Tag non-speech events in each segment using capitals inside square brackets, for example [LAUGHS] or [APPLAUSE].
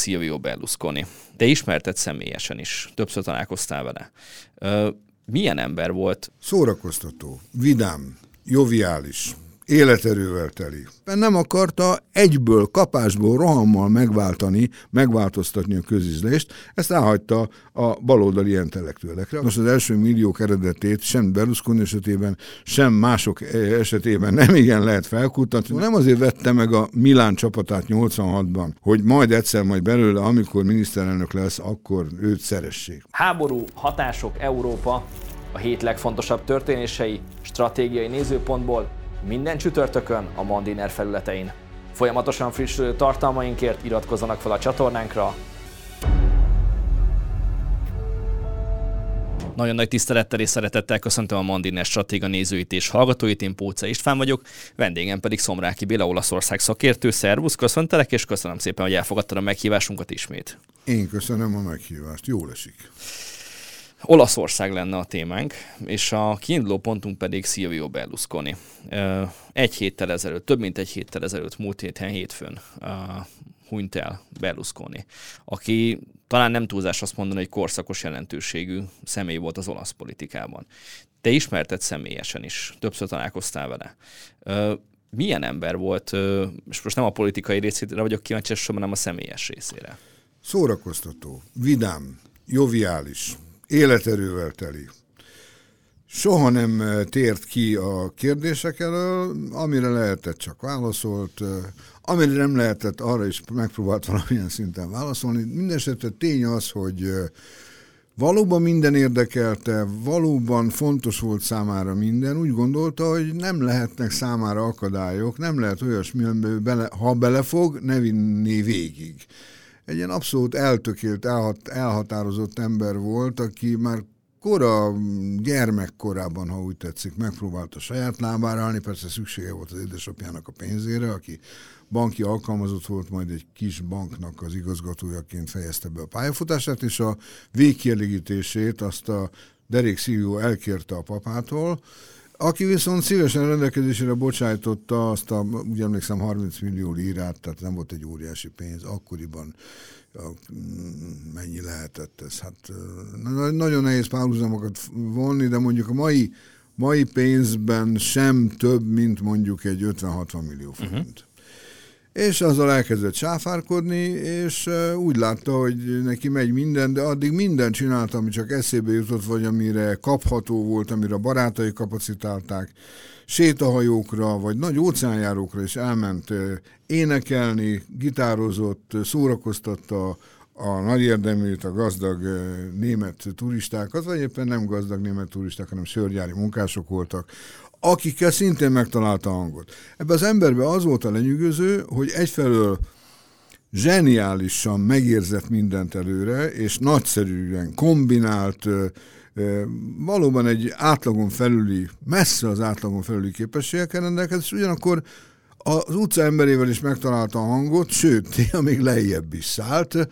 Silvio Berlusconi. Te ismerted személyesen is, többször találkoztál vele. Milyen ember volt? Szórakoztató, vidám, joviális, életerővel teli. Nem akarta egyből, kapásból, rohammal megváltani, megváltoztatni a közizlést, ezt elhagyta a baloldali intellektuelekre. Most az első milliók eredetét sem Berlusconi esetében, sem mások esetében nem igen lehet felkutatni. Nem azért vette meg a Milán csapatát 86-ban, hogy majd egyszer majd belőle, amikor miniszterelnök lesz, akkor őt szeressék. Háború, hatások, Európa, a hét legfontosabb történései, stratégiai nézőpontból minden csütörtökön a Mandiner felületein. Folyamatosan frissülő tartalmainkért iratkozzanak fel a csatornánkra. Nagyon nagy tisztelettel és szeretettel köszöntöm a Mandiner Stratéga nézőit és hallgatóit, én Póca István vagyok, vendégem pedig Szomráki Béla, Olaszország szakértő. Szervusz, köszöntelek, és köszönöm szépen, hogy elfogadtad a meghívásunkat ismét. Én köszönöm a meghívást, jól esik. Olaszország lenne a témánk, és a kiinduló pontunk pedig Silvio Berlusconi. Egy héttel ezelőtt, több mint egy héttel ezelőtt, múlt héten hétfőn hunyt el Berlusconi, aki talán nem túlzás azt mondani, hogy korszakos jelentőségű személy volt az olasz politikában. Te ismerted személyesen is, többször találkoztál vele. Milyen ember volt, és most nem a politikai részére vagyok kíváncsi, hanem a személyes részére? Szórakoztató, vidám, joviális, életerővel teli. Soha nem eh, tért ki a kérdések elől, amire lehetett csak válaszolt, eh, amire nem lehetett, arra is megpróbált valamilyen szinten válaszolni. Mindenesetre tény az, hogy eh, valóban minden érdekelte, valóban fontos volt számára minden, úgy gondolta, hogy nem lehetnek számára akadályok, nem lehet olyasmi, bele, ha belefog, ne vinni végig egy ilyen abszolút eltökélt, elhat, elhatározott ember volt, aki már kora, gyermekkorában, ha úgy tetszik, megpróbálta saját lábára állni, persze szüksége volt az édesapjának a pénzére, aki banki alkalmazott volt, majd egy kis banknak az igazgatójaként fejezte be a pályafutását, és a végkielégítését azt a Derék Szívó elkérte a papától, aki viszont szívesen rendelkezésére bocsájtotta azt a, úgy emlékszem, 30 millió lírát, tehát nem volt egy óriási pénz, akkoriban a, mennyi lehetett ez? Hát nagyon nehéz párhuzamokat vonni, de mondjuk a mai, mai pénzben sem több, mint mondjuk egy 50-60 millió forint. Uh-huh és azzal elkezdett sáfárkodni, és úgy látta, hogy neki megy minden, de addig mindent csinált, ami csak eszébe jutott, vagy amire kapható volt, amire a barátai kapacitálták, sétahajókra, vagy nagy óceánjárókra is elment énekelni, gitározott, szórakoztatta a nagy érdeműt, a gazdag német turistákat, vagy éppen nem gazdag német turisták, hanem sörgyári munkások voltak, akikkel szintén megtalálta a hangot. Ebben az emberben az volt a lenyűgöző, hogy egyfelől zseniálisan megérzett mindent előre, és nagyszerűen kombinált, valóban egy átlagon felüli, messze az átlagon felüli képességekkel rendelkezett, és ugyanakkor az utca emberével is megtalálta a hangot, sőt, [LAUGHS] néha még lejjebb is szállt.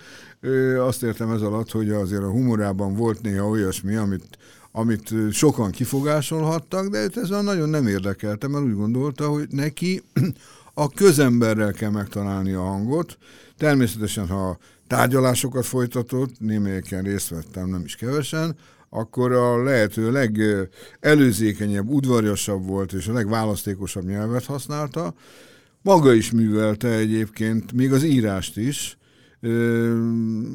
Azt értem ez alatt, hogy azért a humorában volt néha olyasmi, amit amit sokan kifogásolhattak, de őt ez nagyon nem érdekelte, mert úgy gondolta, hogy neki [CLEARS THROAT] a közemberrel kell megtalálni a hangot. Természetesen, ha tárgyalásokat folytatott, némelyeken részt vettem, nem is kevesen, akkor a lehető legelőzékenyebb, udvarjasabb volt, és a legválasztékosabb nyelvet használta. Maga is művelte egyébként, még az írást is,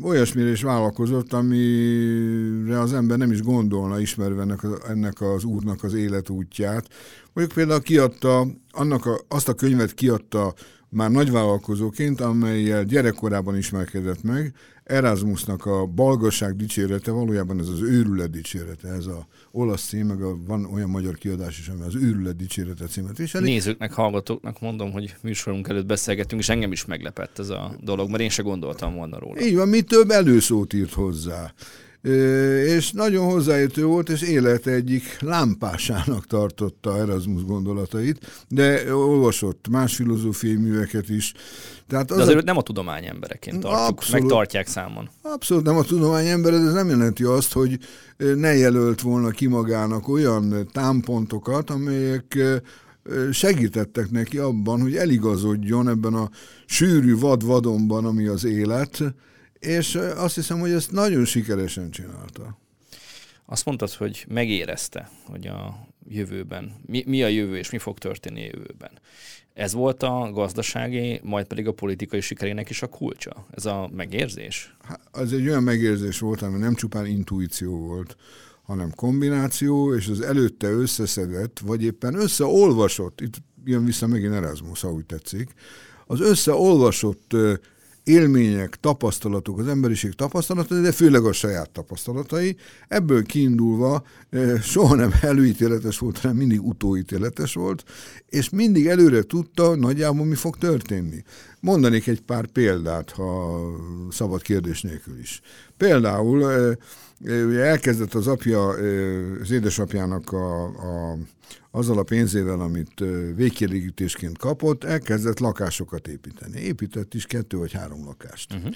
olyasmire is vállalkozott, amire az ember nem is gondolna ismerve ennek, ennek az úrnak az életútját. Mondjuk például kiadta, annak a, azt a könyvet kiadta már nagyvállalkozóként, amelyel gyerekkorában ismerkedett meg, Erasmusnak a balgasság dicsérete, valójában ez az őrület dicsérete, ez a olasz cím, meg a, van olyan magyar kiadás is, ami az őrület dicsérete címet viseli. Nézőknek, hallgatóknak mondom, hogy műsorunk előtt beszélgettünk, és engem is meglepett ez a dolog, mert én se gondoltam volna róla. Így van, mi több előszót írt hozzá és nagyon hozzáértő volt, és élete egyik lámpásának tartotta Erasmus gondolatait, de olvasott más filozófiai műveket is. Tehát az de azért a... nem a tudomány embereként tartjuk, abszolút, meg tartják számon. Abszolút nem a tudomány ember, ez nem jelenti azt, hogy ne jelölt volna ki magának olyan támpontokat, amelyek segítettek neki abban, hogy eligazodjon ebben a sűrű vad-vadonban, ami az élet, és azt hiszem, hogy ezt nagyon sikeresen csinálta. Azt mondtad, hogy megérezte, hogy a jövőben, mi, mi a jövő és mi fog történni a jövőben. Ez volt a gazdasági, majd pedig a politikai sikerének is a kulcsa? Ez a megérzés? Hát, ez egy olyan megérzés volt, ami nem csupán intuíció volt, hanem kombináció, és az előtte összeszedett, vagy éppen összeolvasott, itt jön vissza megint Erasmus, úgy tetszik, az összeolvasott élmények, tapasztalatok, az emberiség tapasztalatai, de főleg a saját tapasztalatai. Ebből kiindulva soha nem előítéletes volt, hanem mindig utóítéletes volt, és mindig előre tudta, nagyjából mi fog történni. Mondanék egy pár példát, ha szabad kérdés nélkül is. Például elkezdett az apja, az édesapjának a, a, azzal a pénzével, amit végkielégítésként kapott, elkezdett lakásokat építeni. Épített is kettő vagy három lakást. Uh-huh.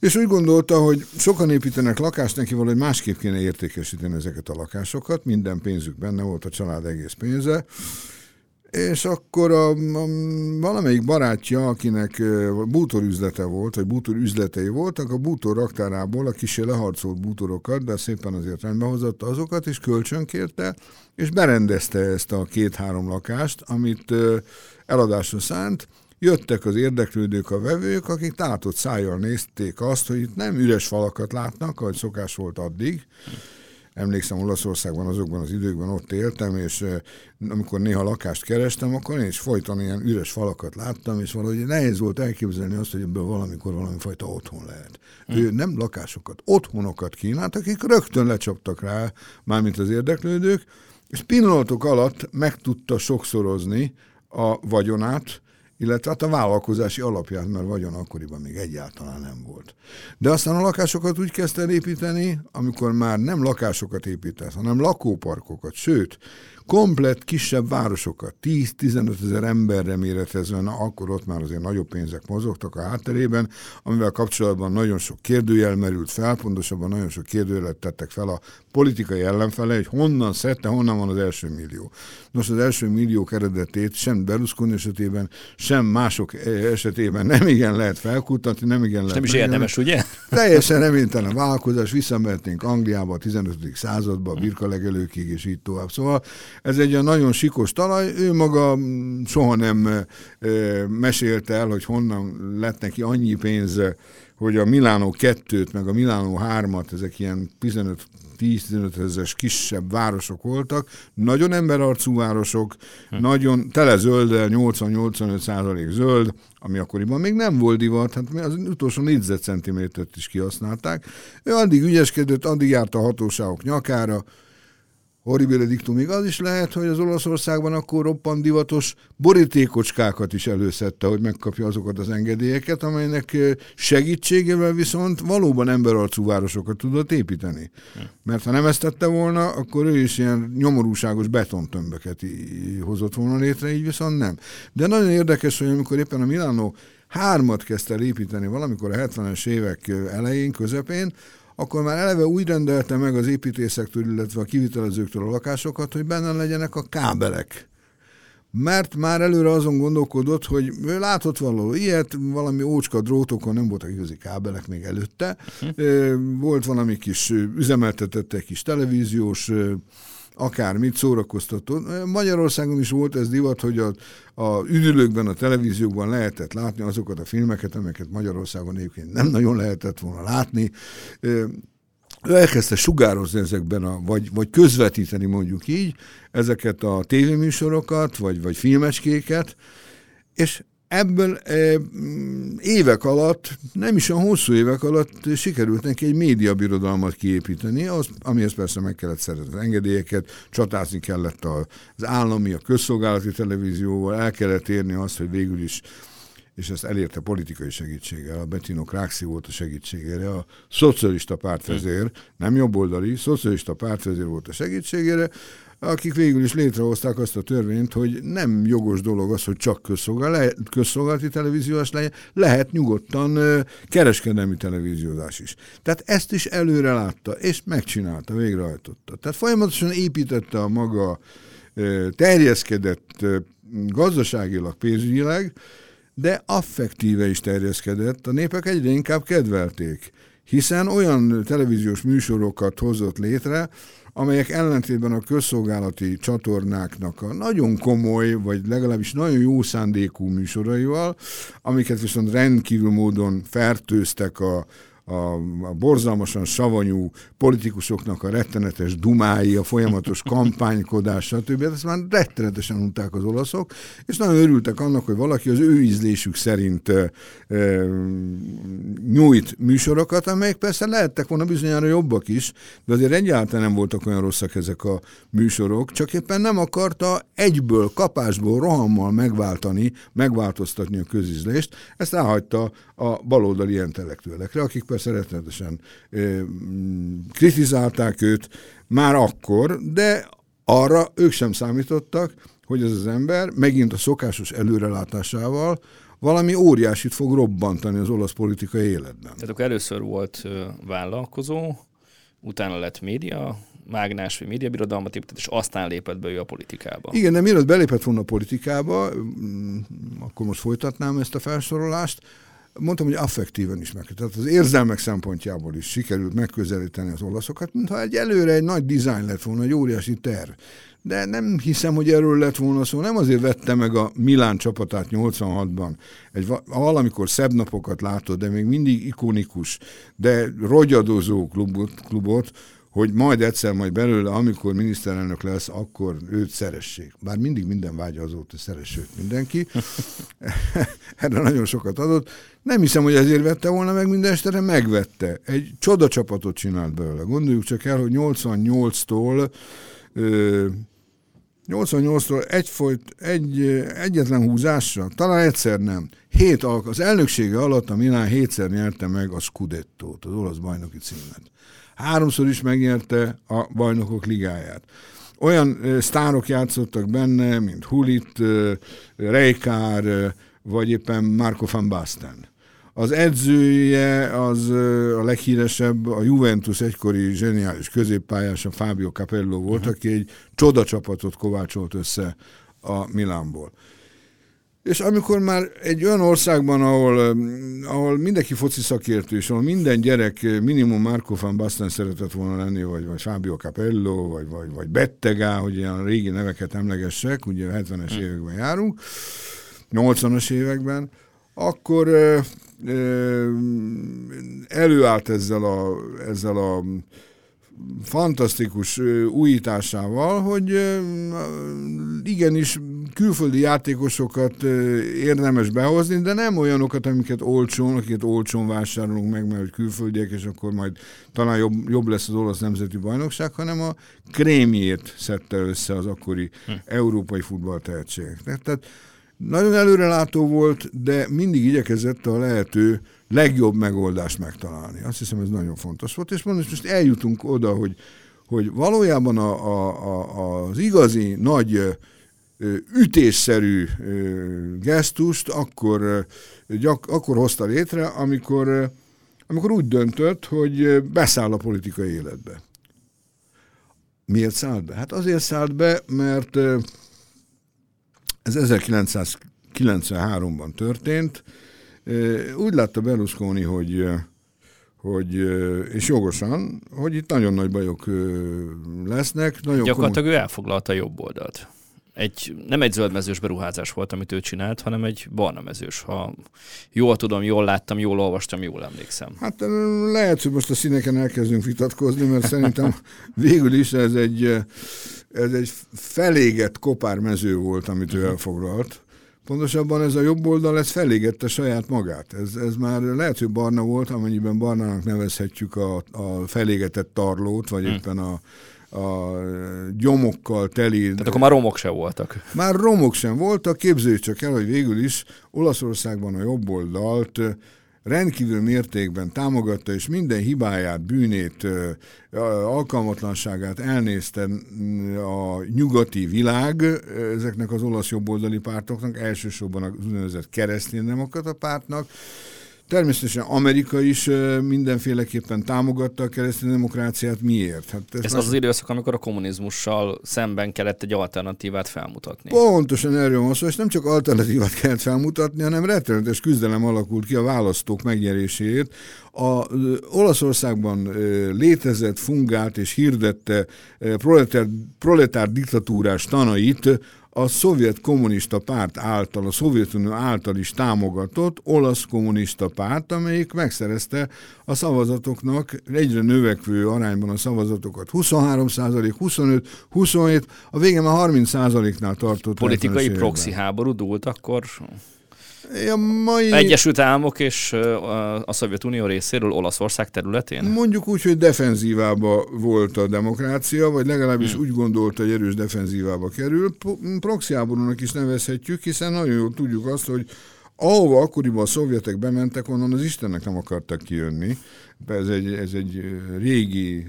És úgy gondolta, hogy sokan építenek lakást, neki valahogy másképp kéne értékesíteni ezeket a lakásokat, minden pénzük benne volt, a család egész pénze, és akkor a, a, valamelyik barátja, akinek bútor üzlete volt, vagy bútor üzletei voltak, a bútor raktárából a kisé leharcolt bútorokat, de szépen azért rendbe hozott azokat, és kölcsönkérte, és berendezte ezt a két-három lakást, amit eladásra szánt, jöttek az érdeklődők, a vevők, akik tátott szájjal nézték azt, hogy itt nem üres falakat látnak, ahogy szokás volt addig, emlékszem Olaszországban azokban az időkben ott éltem, és amikor néha lakást kerestem, akkor én is folyton ilyen üres falakat láttam, és valahogy nehéz volt elképzelni azt, hogy ebből valamikor valami fajta otthon lehet. Hm. Ő nem lakásokat, otthonokat kínált, akik rögtön lecsaptak rá, mármint az érdeklődők, és pillanatok alatt meg tudta sokszorozni a vagyonát, illetve hát a vállalkozási alapját, mert vagyon akkoriban még egyáltalán nem volt. De aztán a lakásokat úgy kezdte építeni, amikor már nem lakásokat épített, hanem lakóparkokat, sőt, komplet kisebb városokat, 10-15 ezer emberre méretezve, na akkor ott már azért nagyobb pénzek mozogtak a hátterében, amivel kapcsolatban nagyon sok kérdőjel merült fel, pontosabban nagyon sok kérdőjelet tettek fel a politikai ellenfele, hogy honnan szedte, honnan van az első millió. Nos, az első millió eredetét sem Berlusconi esetében, sem mások esetében nem igen lehet felkutatni, nem igen lehet. Nem is érdemes, ugye? Teljesen reménytelen vállalkozás, visszamehetnénk Angliába a 15. századba, a birkalegelőkig, és így tovább. Szóval ez egy olyan nagyon sikos talaj, ő maga soha nem mesélte el, hogy honnan lett neki annyi pénze, hogy a Milánó 2-t, meg a Milánó 3-at, ezek ilyen 15 10-15 ezeres kisebb városok voltak, nagyon emberarcú városok, hm. nagyon tele zölddel, 80-85 százalék zöld, ami akkoriban még nem volt divat, hát az utolsó négyzetcentimétert is kihasználták. Ő addig ügyeskedett, addig járt a hatóságok nyakára, horribile dictum még az is lehet, hogy az Olaszországban akkor roppan divatos borítékocskákat is előszedte, hogy megkapja azokat az engedélyeket, amelynek segítségével viszont valóban emberarcú városokat tudott építeni. Mert ha nem ezt tette volna, akkor ő is ilyen nyomorúságos betontömböket hozott volna létre, így viszont nem. De nagyon érdekes, hogy amikor éppen a Milánó hármat kezdte építeni valamikor a 70-es évek elején, közepén, akkor már eleve úgy rendelte meg az építészektől, illetve a kivitelezőktől a lakásokat, hogy benne legyenek a kábelek. Mert már előre azon gondolkodott, hogy ő látott való ilyet, valami ócska drótokon, nem voltak igazi kábelek még előtte, uh-huh. volt valami kis üzemeltetett egy kis televíziós akármit szórakoztató. Magyarországon is volt ez divat, hogy a, a üdülőkben, a televíziókban lehetett látni azokat a filmeket, amelyeket Magyarországon egyébként nem nagyon lehetett volna látni. Ő elkezdte sugározni ezekben, a, vagy, vagy közvetíteni mondjuk így, ezeket a tévéműsorokat, vagy, vagy filmecskéket, és ebből e, évek alatt, nem is a hosszú évek alatt sikerült neki egy médiabirodalmat kiépíteni, az, amihez persze meg kellett szerezni engedélyeket, csatázni kellett az állami, a közszolgálati televízióval, el kellett érni azt, hogy végül is és ezt elérte politikai segítséggel. A Bettino Craxi volt a segítségére, a szocialista pártvezér, nem jobboldali, szocialista pártvezér volt a segítségére, akik végül is létrehozták azt a törvényt, hogy nem jogos dolog az, hogy csak közszolgál, közszolgálati televíziós legyen, lehet nyugodtan kereskedelmi televíziózás is. Tehát ezt is előre látta, és megcsinálta, végrehajtotta. Tehát folyamatosan építette a maga terjeszkedett gazdaságilag, pénzügyileg, de affektíve is terjeszkedett, a népek egyre inkább kedvelték, hiszen olyan televíziós műsorokat hozott létre, amelyek ellentétben a közszolgálati csatornáknak a nagyon komoly, vagy legalábbis nagyon jó szándékú műsoraival, amiket viszont rendkívül módon fertőztek a, a, a borzalmasan savanyú politikusoknak a rettenetes dumái, a folyamatos kampánykodás, stb. Ezt már rettenetesen unták az olaszok, és nagyon örültek annak, hogy valaki az ő ízlésük szerint e, e, nyújt műsorokat, amelyek persze lehettek volna bizonyára jobbak is, de azért egyáltalán nem voltak olyan rosszak ezek a műsorok, csak éppen nem akarta egyből, kapásból, rohammal megváltani, megváltoztatni a közízlést, ezt elhagyta a baloldali intellektuelekre, akik persze rettenetesen kritizálták őt már akkor, de arra ők sem számítottak, hogy ez az ember megint a szokásos előrelátásával valami óriásit fog robbantani az olasz politikai életben. Tehát akkor először volt vállalkozó, utána lett média, mágnás vagy médiabirodalmat épített, és aztán lépett be ő a politikába. Igen, de mielőtt belépett volna a politikába, mm, akkor most folytatnám ezt a felsorolást, mondtam, hogy affektíven is meg. Tehát az érzelmek szempontjából is sikerült megközelíteni az olaszokat, mintha egy előre egy nagy dizájn lett volna, egy óriási terv. De nem hiszem, hogy erről lett volna szó. Nem azért vette meg a Milán csapatát 86-ban. Egy, valamikor szebb napokat látod, de még mindig ikonikus, de rogyadozó klubot, klubot hogy majd egyszer, majd belőle, amikor miniszterelnök lesz, akkor őt szeressék. Bár mindig minden vágya az volt, hogy szeress mindenki. [LAUGHS] Erre nagyon sokat adott. Nem hiszem, hogy ezért vette volna meg minden estere, megvette. Egy csoda csapatot csinált belőle. Gondoljuk csak el, hogy 88-tól 88-tól egy, folyt, egy, egyetlen húzásra, talán egyszer nem. Hét az elnöksége alatt a Milán hétszer nyerte meg a Scudettót, az olasz bajnoki címet háromszor is megnyerte a bajnokok ligáját. Olyan sztárok játszottak benne, mint Hulit, Reikár, vagy éppen Marco van Basten. Az edzője az a leghíresebb, a Juventus egykori zseniális középpályása Fábio Capello volt, aki egy csoda csapatot kovácsolt össze a Milánból. És amikor már egy olyan országban, ahol, ahol mindenki foci szakértő, és ahol minden gyerek minimum Marco van Basten szeretett volna lenni, vagy, vagy Fábio Capello, vagy, vagy, vagy Bettegá, hogy ilyen régi neveket emlegessek, ugye 70-es hm. években járunk, 80-as években, akkor ö, ö, előállt ezzel a, ezzel a fantasztikus újításával, hogy igenis külföldi játékosokat érdemes behozni, de nem olyanokat, amiket olcsón, akiket olcsón vásárolunk meg, mert hogy külföldiek, és akkor majd talán jobb, jobb lesz az olasz nemzeti bajnokság, hanem a krémjét szedte össze az akkori hm. európai futball tehetségek. Tehát nagyon előrelátó volt, de mindig igyekezett a lehető legjobb megoldást megtalálni. Azt hiszem, ez nagyon fontos volt, és most eljutunk oda, hogy, hogy valójában a, a, a, az igazi nagy ütésszerű gesztust akkor, gyak, akkor hozta létre, amikor, amikor úgy döntött, hogy beszáll a politikai életbe. Miért szállt be? Hát azért szállt be, mert ez 1993-ban történt, úgy látta Berlusconi, hogy, hogy és jogosan, hogy itt nagyon nagy bajok lesznek. Nagyon Gyakorlatilag komoly... ő elfoglalta a jobb oldalt. Egy, nem egy zöldmezős beruházás volt, amit ő csinált, hanem egy barna mezős. Ha jól tudom, jól láttam, jól olvastam, jól emlékszem. Hát lehet, hogy most a színeken elkezdünk vitatkozni, mert szerintem [LAUGHS] végül is ez egy, ez egy felégett kopármező volt, amit ő elfoglalt Pontosabban ez a jobb oldal, ez felégette saját magát. Ez, ez már lehet, hogy barna volt, amennyiben barnának nevezhetjük a, a felégetett tarlót, vagy hmm. éppen a, a gyomokkal teli... Tehát akkor már romok sem voltak. Már romok sem voltak, képzeljük csak el, hogy végül is Olaszországban a jobb oldalt rendkívül mértékben támogatta, és minden hibáját, bűnét, alkalmatlanságát elnézte a nyugati világ ezeknek az olasz jobboldali pártoknak, elsősorban az úgynevezett keresztény demokrata pártnak, Természetesen Amerika is mindenféleképpen támogatta a keresztény demokráciát. Miért? Hát ez, ez az az időszak, amikor a kommunizmussal szemben kellett egy alternatívát felmutatni. Pontosan erről van szó, és nem csak alternatívát kellett felmutatni, hanem rettenetes küzdelem alakult ki a választók megnyeréséért. A Olaszországban létezett, fungált és hirdette proletár, proletár diktatúrás tanait a szovjet kommunista párt által, a Szovjetunió által is támogatott olasz kommunista párt, amelyik megszerezte a szavazatoknak egyre növekvő arányban a szavazatokat. 23 százalék, 25, 27, a végén már 30 százaléknál tartott. Politikai proxy háború dúlt akkor? A mai... Egyesült Államok és a Szovjetunió részéről Olaszország területén? Mondjuk úgy, hogy defenzívába volt a demokrácia, vagy legalábbis hmm. úgy gondolta, hogy erős defenzívába kerül. Proxy háborúnak is nevezhetjük, hiszen nagyon jól tudjuk azt, hogy ahova akkoriban a szovjetek bementek, onnan az Istennek nem akartak kijönni. Ez egy, ez egy régi,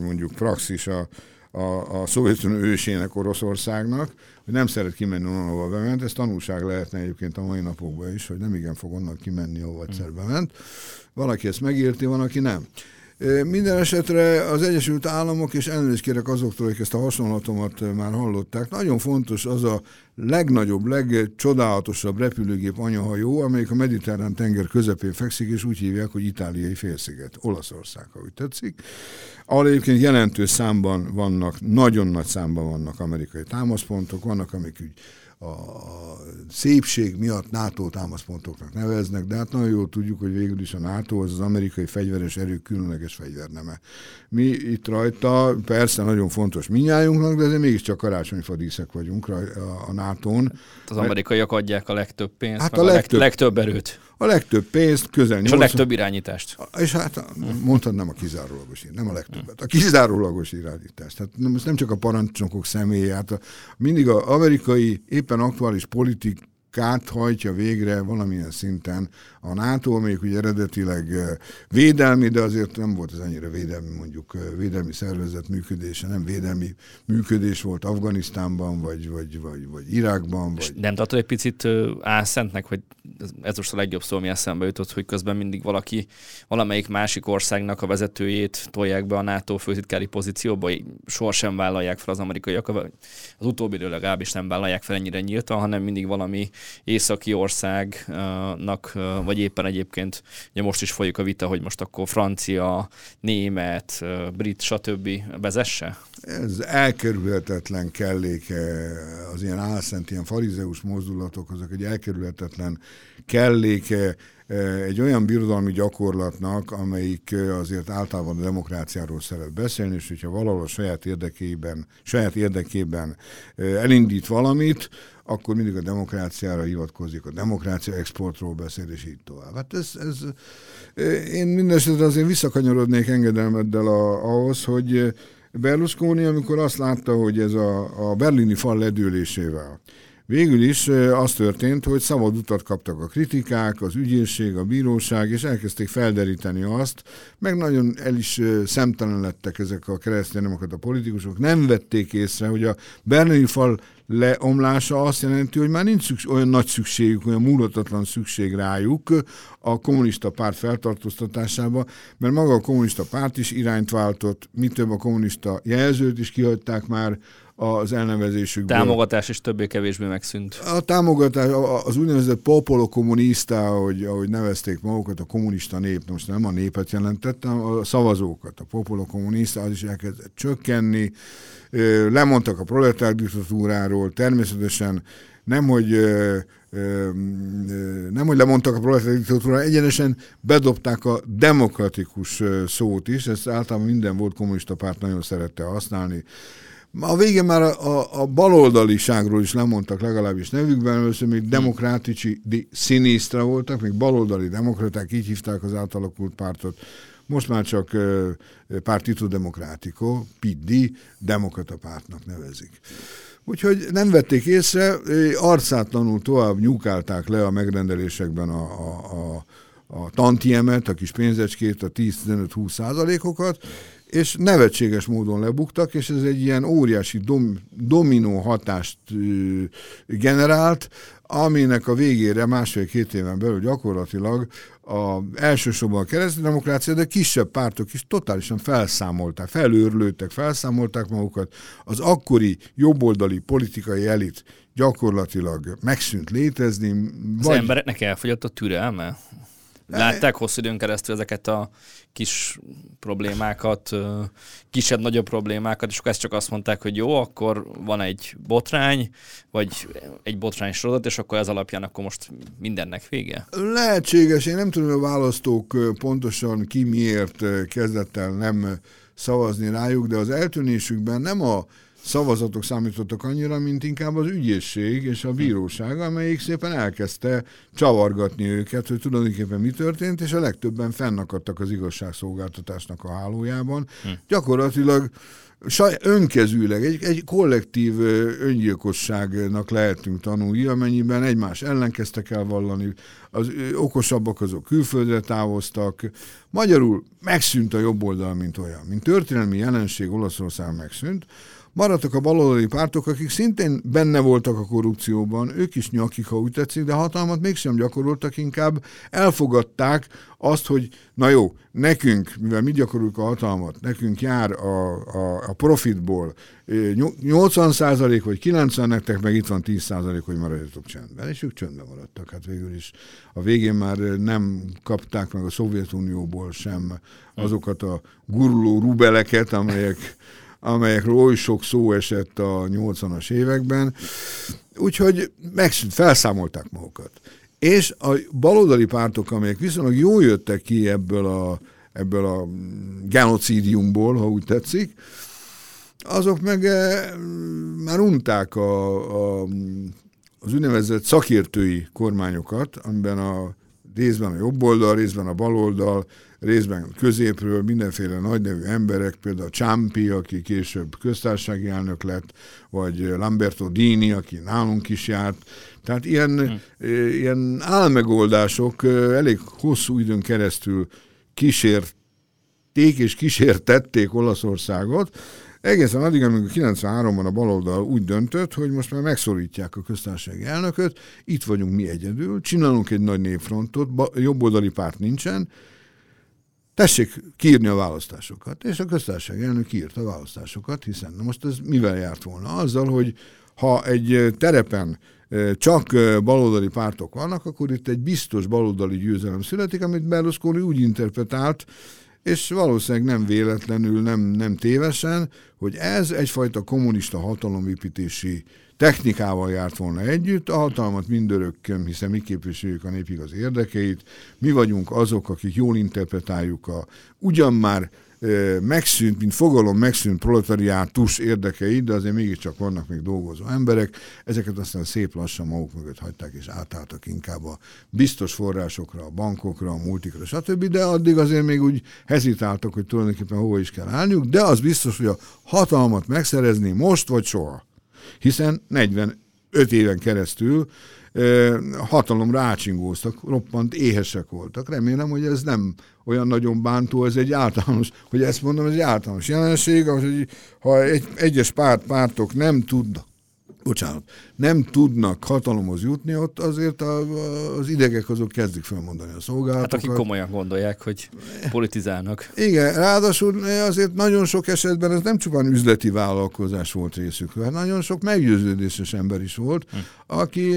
mondjuk praxis a, a, a Szovjetunió ősének, Oroszországnak, hogy nem szeret kimenni onnan, ahova bement. Ez tanulság lehetne egyébként a mai napokban is, hogy nem igen fog onnan kimenni, ahova egyszer bement. Valaki ezt megérti, van, aki nem. Minden esetre az Egyesült Államok, és elnézést kérek azoktól, akik ezt a hasonlatomat már hallották, nagyon fontos az a legnagyobb, legcsodálatosabb repülőgép anyahajó, amelyik a mediterrán tenger közepén fekszik, és úgy hívják, hogy itáliai félsziget, Olaszország, ha úgy tetszik. Ahol egyébként jelentős számban vannak, nagyon nagy számban vannak amerikai támaszpontok, vannak, amik úgy a szépség miatt NATO támaszpontoknak neveznek, de hát nagyon jól tudjuk, hogy végül is a NATO az az amerikai fegyveres erők különleges fegyverneme. Mi itt rajta, persze nagyon fontos minnyájunknak, de azért mégiscsak karácsonyfadíszek vagyunk a NATO-n. Az amerikaiak adják a legtöbb pénzt, hát a, legtöbb, legtöbb erőt. A legtöbb pénzt, közel És 80... a legtöbb irányítást. És hát mondtad nem a kizárólagos, nem a legtöbbet, a kizárólagos irányítást. Tehát nem, nem csak a parancsnokok személye, hát a, mindig az amerikai éppen aktuális politik politikát hajtja végre valamilyen szinten a NATO, amelyik ugye eredetileg védelmi, de azért nem volt ez annyira védelmi, mondjuk védelmi szervezet működése, nem védelmi működés volt Afganisztánban, vagy, vagy, vagy, vagy Irákban. Vagy... nem tartod egy picit álszentnek, hogy ez most a legjobb szó, ami eszembe jutott, hogy közben mindig valaki, valamelyik másik országnak a vezetőjét tolják be a NATO főtitkári pozícióba, sohasem vállalják fel az amerikaiak, az utóbbi legalábbis nem vállalják fel ennyire nyíltan, hanem mindig valami északi országnak, vagy éppen egyébként, ugye most is folyik a vita, hogy most akkor francia, német, brit, stb. vezesse? Ez elkerülhetetlen kelléke az ilyen álszent, ilyen farizeus mozdulatok, azok egy elkerülhetetlen kelléke egy olyan birodalmi gyakorlatnak, amelyik azért általában a demokráciáról szeret beszélni, és hogyha valahol a saját érdekében, saját érdekében elindít valamit, akkor mindig a demokráciára hivatkozik, a demokrácia exportról beszél, és így tovább. Hát ez, ez én mindesetre azért visszakanyarodnék engedelmeddel a, ahhoz, hogy Berlusconi, amikor azt látta, hogy ez a, a berlini fal ledőlésével Végül is az történt, hogy szabad utat kaptak a kritikák, az ügyészség, a bíróság, és elkezdték felderíteni azt, meg nagyon el is szemtelen lettek ezek a keresztényemokat a politikusok, nem vették észre, hogy a berlini fal leomlása azt jelenti, hogy már nincs szükség, olyan nagy szükségük, olyan múlatatlan szükség rájuk a kommunista párt feltartóztatásába, mert maga a kommunista párt is irányt váltott, mi több a kommunista jelzőt is kihagyták már az elnevezésükből. Támogatás is többé-kevésbé megszűnt. A támogatás, az úgynevezett popolo kommunista, ahogy, ahogy nevezték magukat, a kommunista nép, most nem a népet jelentettem, a szavazókat, a popolo kommunista, az is elkezdett csökkenni, lemondtak a proletár diktatúráról, természetesen nem, hogy nem, hogy lemondtak a proletár diktatúráról, egyenesen bedobták a demokratikus szót is, ezt általában minden volt kommunista párt nagyon szerette használni. A végén már a, a, a baloldaliságról is lemondtak legalábbis nevükben, először még demokrátici di sinistra voltak, még baloldali demokraták, így hívták az átalakult pártot. Most már csak uh, Partito Democratico, PD, demokrata pártnak nevezik. Úgyhogy nem vették észre, arcátlanul tovább nyúkálták le a megrendelésekben a, a, a, a tantiemet, a kis pénzecskét, a 10-15-20 százalékokat, és nevetséges módon lebuktak, és ez egy ilyen óriási dom, dominó hatást ö, generált, aminek a végére másfél-két éven belül gyakorlatilag a, elsősorban a keresztdemokrácia, de kisebb pártok is totálisan felszámolták, felőrlődtek, felszámolták magukat. Az akkori jobboldali politikai elit gyakorlatilag megszűnt létezni. Az vagy... embereknek elfogyott a türelme? Látták hosszú időn keresztül ezeket a kis problémákat, kisebb-nagyobb problémákat, és akkor ezt csak azt mondták, hogy jó, akkor van egy botrány, vagy egy botrány sorozat, és akkor ez alapján akkor most mindennek vége? Lehetséges, én nem tudom, hogy a választók pontosan ki miért kezdett el nem szavazni rájuk, de az eltűnésükben nem a szavazatok számítottak annyira, mint inkább az ügyészség és a bíróság, amelyik szépen elkezdte csavargatni őket, hogy tulajdonképpen mi történt, és a legtöbben fennakadtak az igazságszolgáltatásnak a hálójában. Hm. Gyakorlatilag saj, önkezűleg, egy, egy kollektív öngyilkosságnak lehetünk tanulni, amennyiben egymás ellen kezdtek el vallani, az okosabbak azok külföldre távoztak. Magyarul megszűnt a jobb oldal, mint olyan. Mint történelmi jelenség Olaszország megszűnt, Maradtak a baloldali pártok, akik szintén benne voltak a korrupcióban, ők is nyakik, ha úgy tetszik, de hatalmat mégsem gyakoroltak, inkább elfogadták azt, hogy na jó, nekünk, mivel mi gyakoroljuk a hatalmat, nekünk jár a, a, a profitból 80 százalék vagy 90 nektek, meg itt van 10 százalék, hogy maradjatok csendben. És ők csöndben maradtak. Hát végül is a végén már nem kapták meg a Szovjetunióból sem azokat a guruló rubeleket, amelyek amelyekről oly sok szó esett a 80-as években, úgyhogy megszűnt, felszámolták magukat. És a baloldali pártok, amelyek viszonylag jól jöttek ki ebből a, ebből a genocidiumból, ha úgy tetszik, azok meg eh, már unták a, a, az úgynevezett szakértői kormányokat, amiben a részben a jobb oldal, részben a bal oldal, részben középről mindenféle nagynevű emberek, például Csámpi, aki később köztársasági elnök lett, vagy Lamberto Dini, aki nálunk is járt. Tehát ilyen, hm. ilyen álmegoldások elég hosszú időn keresztül kísérték és kísértették Olaszországot, Egészen addig, amikor 93-ban a baloldal úgy döntött, hogy most már megszorítják a köztársasági elnököt, itt vagyunk mi egyedül, csinálunk egy nagy népfrontot, jobboldali párt nincsen, tessék kiírni a választásokat. És a köztársaság elnök írta a választásokat, hiszen na most ez mivel járt volna? Azzal, hogy ha egy terepen csak baloldali pártok vannak, akkor itt egy biztos baloldali győzelem születik, amit Berlusconi úgy interpretált, és valószínűleg nem véletlenül, nem, nem tévesen, hogy ez egyfajta kommunista hatalomépítési technikával járt volna együtt, a hatalmat mindörökkön, hiszen mi képviseljük a népig az érdekeit, mi vagyunk azok, akik jól interpretáljuk a ugyan már megszűnt, mint fogalom megszűnt proletariátus érdekeit, de azért mégiscsak vannak még dolgozó emberek, ezeket aztán szép lassan maguk mögött hagyták, és átálltak inkább a biztos forrásokra, a bankokra, a multikra, stb., de addig azért még úgy hezitáltak, hogy tulajdonképpen hova is kell állniuk, de az biztos, hogy a hatalmat megszerezni most vagy soha. Hiszen 45 éven keresztül hatalomra ácsingóztak, roppant éhesek voltak. Remélem, hogy ez nem olyan nagyon bántó, ez egy általános, hogy ezt mondom, ez egy általános jelenség, hogy ha egy, egyes párt, pártok nem tudnak bocsánat, nem tudnak hatalomhoz jutni, ott azért a, az idegek azok kezdik felmondani a szolgálatokat. Hát akik komolyan gondolják, hogy politizálnak. Igen, ráadásul azért nagyon sok esetben ez nem csupán üzleti vállalkozás volt részükről, hát nagyon sok meggyőződéses ember is volt, hm. aki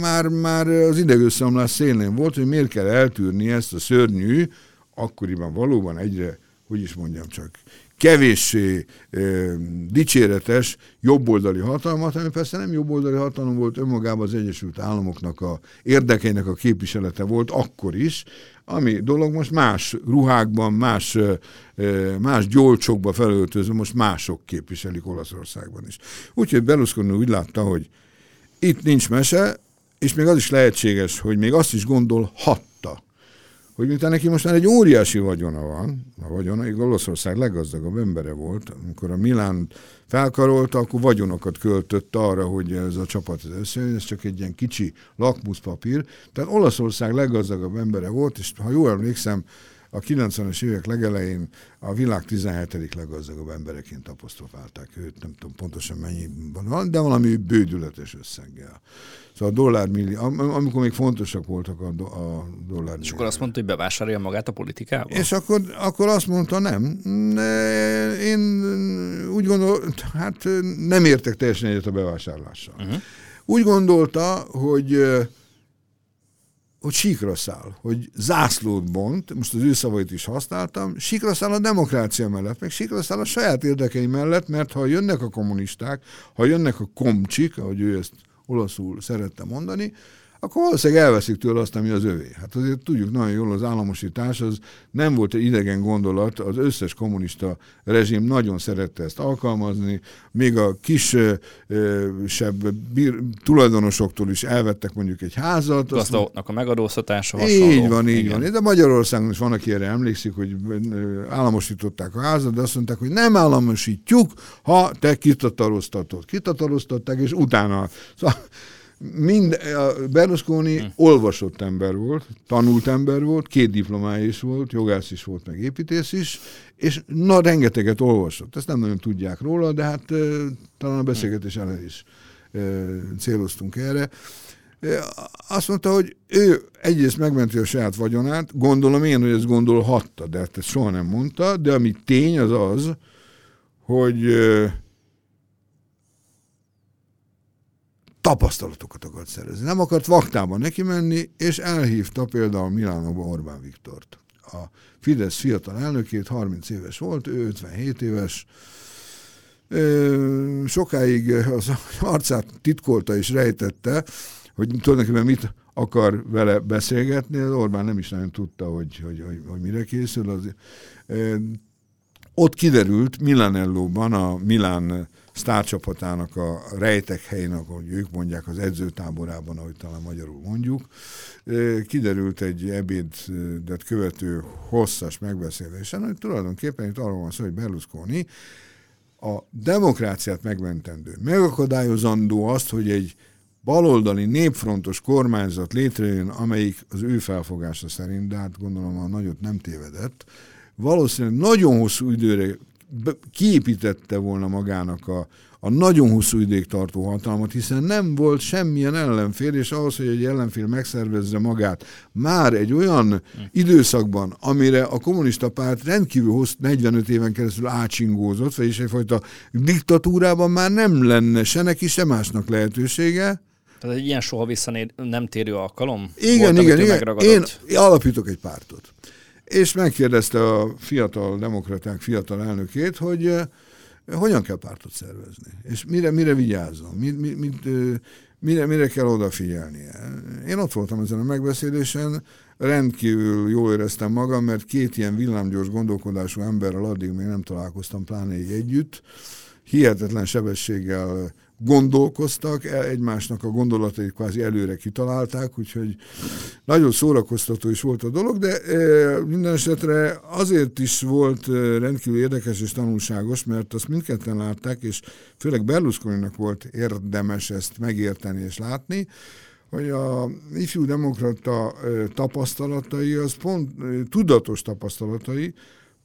már, már az idegösszeomlás szélén volt, hogy miért kell eltűrni ezt a szörnyű, akkoriban valóban egyre, hogy is mondjam csak, kevéssé e, dicséretes jobboldali hatalmat, ami persze nem jobboldali hatalom volt, önmagában az Egyesült Államoknak a érdekeinek a képviselete volt akkor is, ami dolog most más ruhákban, más, e, más gyolcsokba felöltözve, most mások képviselik Olaszországban is. Úgyhogy Berlusconi úgy látta, hogy itt nincs mese, és még az is lehetséges, hogy még azt is gondolhat, hogy miután neki most már egy óriási vagyona van, a vagyona, egy Olaszország leggazdagabb embere volt, amikor a Milán felkarolta, akkor vagyonokat költött arra, hogy ez a csapat összejön, ez csak egy ilyen kicsi lakmuszpapír. Tehát Olaszország leggazdagabb embere volt, és ha jól emlékszem, a 90-es évek legelején a világ 17. leggazdagabb embereként apostrofálták őt, nem tudom pontosan mennyi van, de valami bődületes összeggel. Szóval a dollármillió, amikor még fontosak voltak a, do, a dollár. És akkor azt mondta, hogy bevásárolja magát a politikába? És akkor, akkor azt mondta, nem. Én úgy gondolom, hát nem értek teljesen egyet a bevásárlással. Uh-huh. Úgy gondolta, hogy hogy síkra száll, hogy zászlót bont, most az ő szavait is használtam, síkra száll a demokrácia mellett, meg síkra száll a saját érdekei mellett, mert ha jönnek a kommunisták, ha jönnek a komcsik, ahogy ő ezt olaszul szerette mondani, akkor valószínűleg elveszik tőle azt, ami az övé. Hát azért tudjuk nagyon jól, az államosítás az nem volt egy idegen gondolat, az összes kommunista rezsim nagyon szerette ezt alkalmazni, még a kisebb tulajdonosoktól is elvettek mondjuk egy házat. Gazdagoknak a megadóztatása hasonló. Így van, így Igen. van. De Magyarországon is van, aki erre emlékszik, hogy államosították a házat, de azt mondták, hogy nem államosítjuk, ha te kitataroztatod. Kitataroztatták, és utána. Szóval mind, Berlusconi hm. olvasott ember volt, tanult ember volt, két diplomája is volt, jogász is volt, meg építész is, és na, rengeteget olvasott. Ezt nem nagyon tudják róla, de hát talán a beszélgetés ellen is céloztunk erre. Azt mondta, hogy ő egyrészt megmenti a saját vagyonát, gondolom én, hogy ezt gondolhatta, de ezt soha nem mondta, de ami tény az az, hogy e, tapasztalatokat akart szerezni. Nem akart vaktában neki menni, és elhívta például Milánóba Orbán Viktort. A Fidesz fiatal elnökét, 30 éves volt, ő 57 éves, sokáig az arcát titkolta és rejtette, hogy tulajdonképpen mit akar vele beszélgetni, az Orbán nem is nagyon tudta, hogy, hogy, hogy, hogy mire készül. Az, ott kiderült Milanellóban, a Milán sztárcsapatának a rejtek helyének, ahogy ők mondják, az edzőtáborában, ahogy talán magyarul mondjuk, kiderült egy ebédet követő hosszas megbeszélésen, hogy tulajdonképpen itt arról van szó, hogy Berlusconi a demokráciát megmentendő, megakadályozandó azt, hogy egy baloldali népfrontos kormányzat létrejön, amelyik az ő felfogása szerint, de hát gondolom a nagyot nem tévedett, valószínűleg nagyon hosszú időre kiépítette volna magának a, a nagyon hosszú ideig tartó hatalmat, hiszen nem volt semmilyen ellenfél, és ahhoz, hogy egy ellenfél megszervezze magát már egy olyan időszakban, amire a kommunista párt rendkívül hosszú 45 éven keresztül átsingózott, vagyis egyfajta diktatúrában már nem lenne se neki, se másnak lehetősége, tehát egy ilyen soha vissza nem térő alkalom? Igen, volt, igen, igen. Én alapítok egy pártot és megkérdezte a fiatal demokraták fiatal elnökét, hogy hogyan kell pártot szervezni, és mire, mire vigyázzon, mi, mi, mit, uh, mire, mire kell odafigyelnie. Én ott voltam ezen a megbeszélésen, rendkívül jól éreztem magam, mert két ilyen villámgyors gondolkodású emberrel addig még nem találkoztam, pláne így együtt, hihetetlen sebességgel gondolkoztak, e, egymásnak a gondolatait kvázi előre kitalálták, úgyhogy nagyon szórakoztató is volt a dolog, de e, minden esetre azért is volt e, rendkívül érdekes és tanulságos, mert azt mindketten látták, és főleg berlusconi volt érdemes ezt megérteni és látni, hogy a ifjú demokrata tapasztalatai, az pont tudatos tapasztalatai,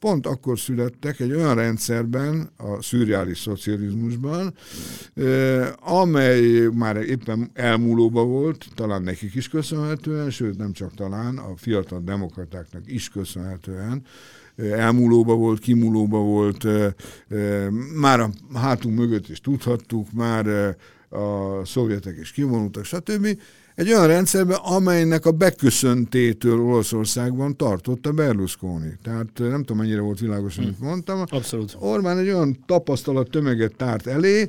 pont akkor születtek egy olyan rendszerben, a szürreális szocializmusban, amely már éppen elmúlóba volt, talán nekik is köszönhetően, sőt nem csak talán, a fiatal demokratáknak is köszönhetően, elmúlóba volt, kimúlóba volt, már a hátunk mögött is tudhattuk, már a szovjetek is kivonultak, stb egy olyan rendszerben, amelynek a beköszöntétől Olaszországban tartotta Berlusconi. Tehát nem tudom, mennyire volt világos, amit hmm. mondtam. Abszolút. Orbán egy olyan tapasztalat tömeget tárt elé,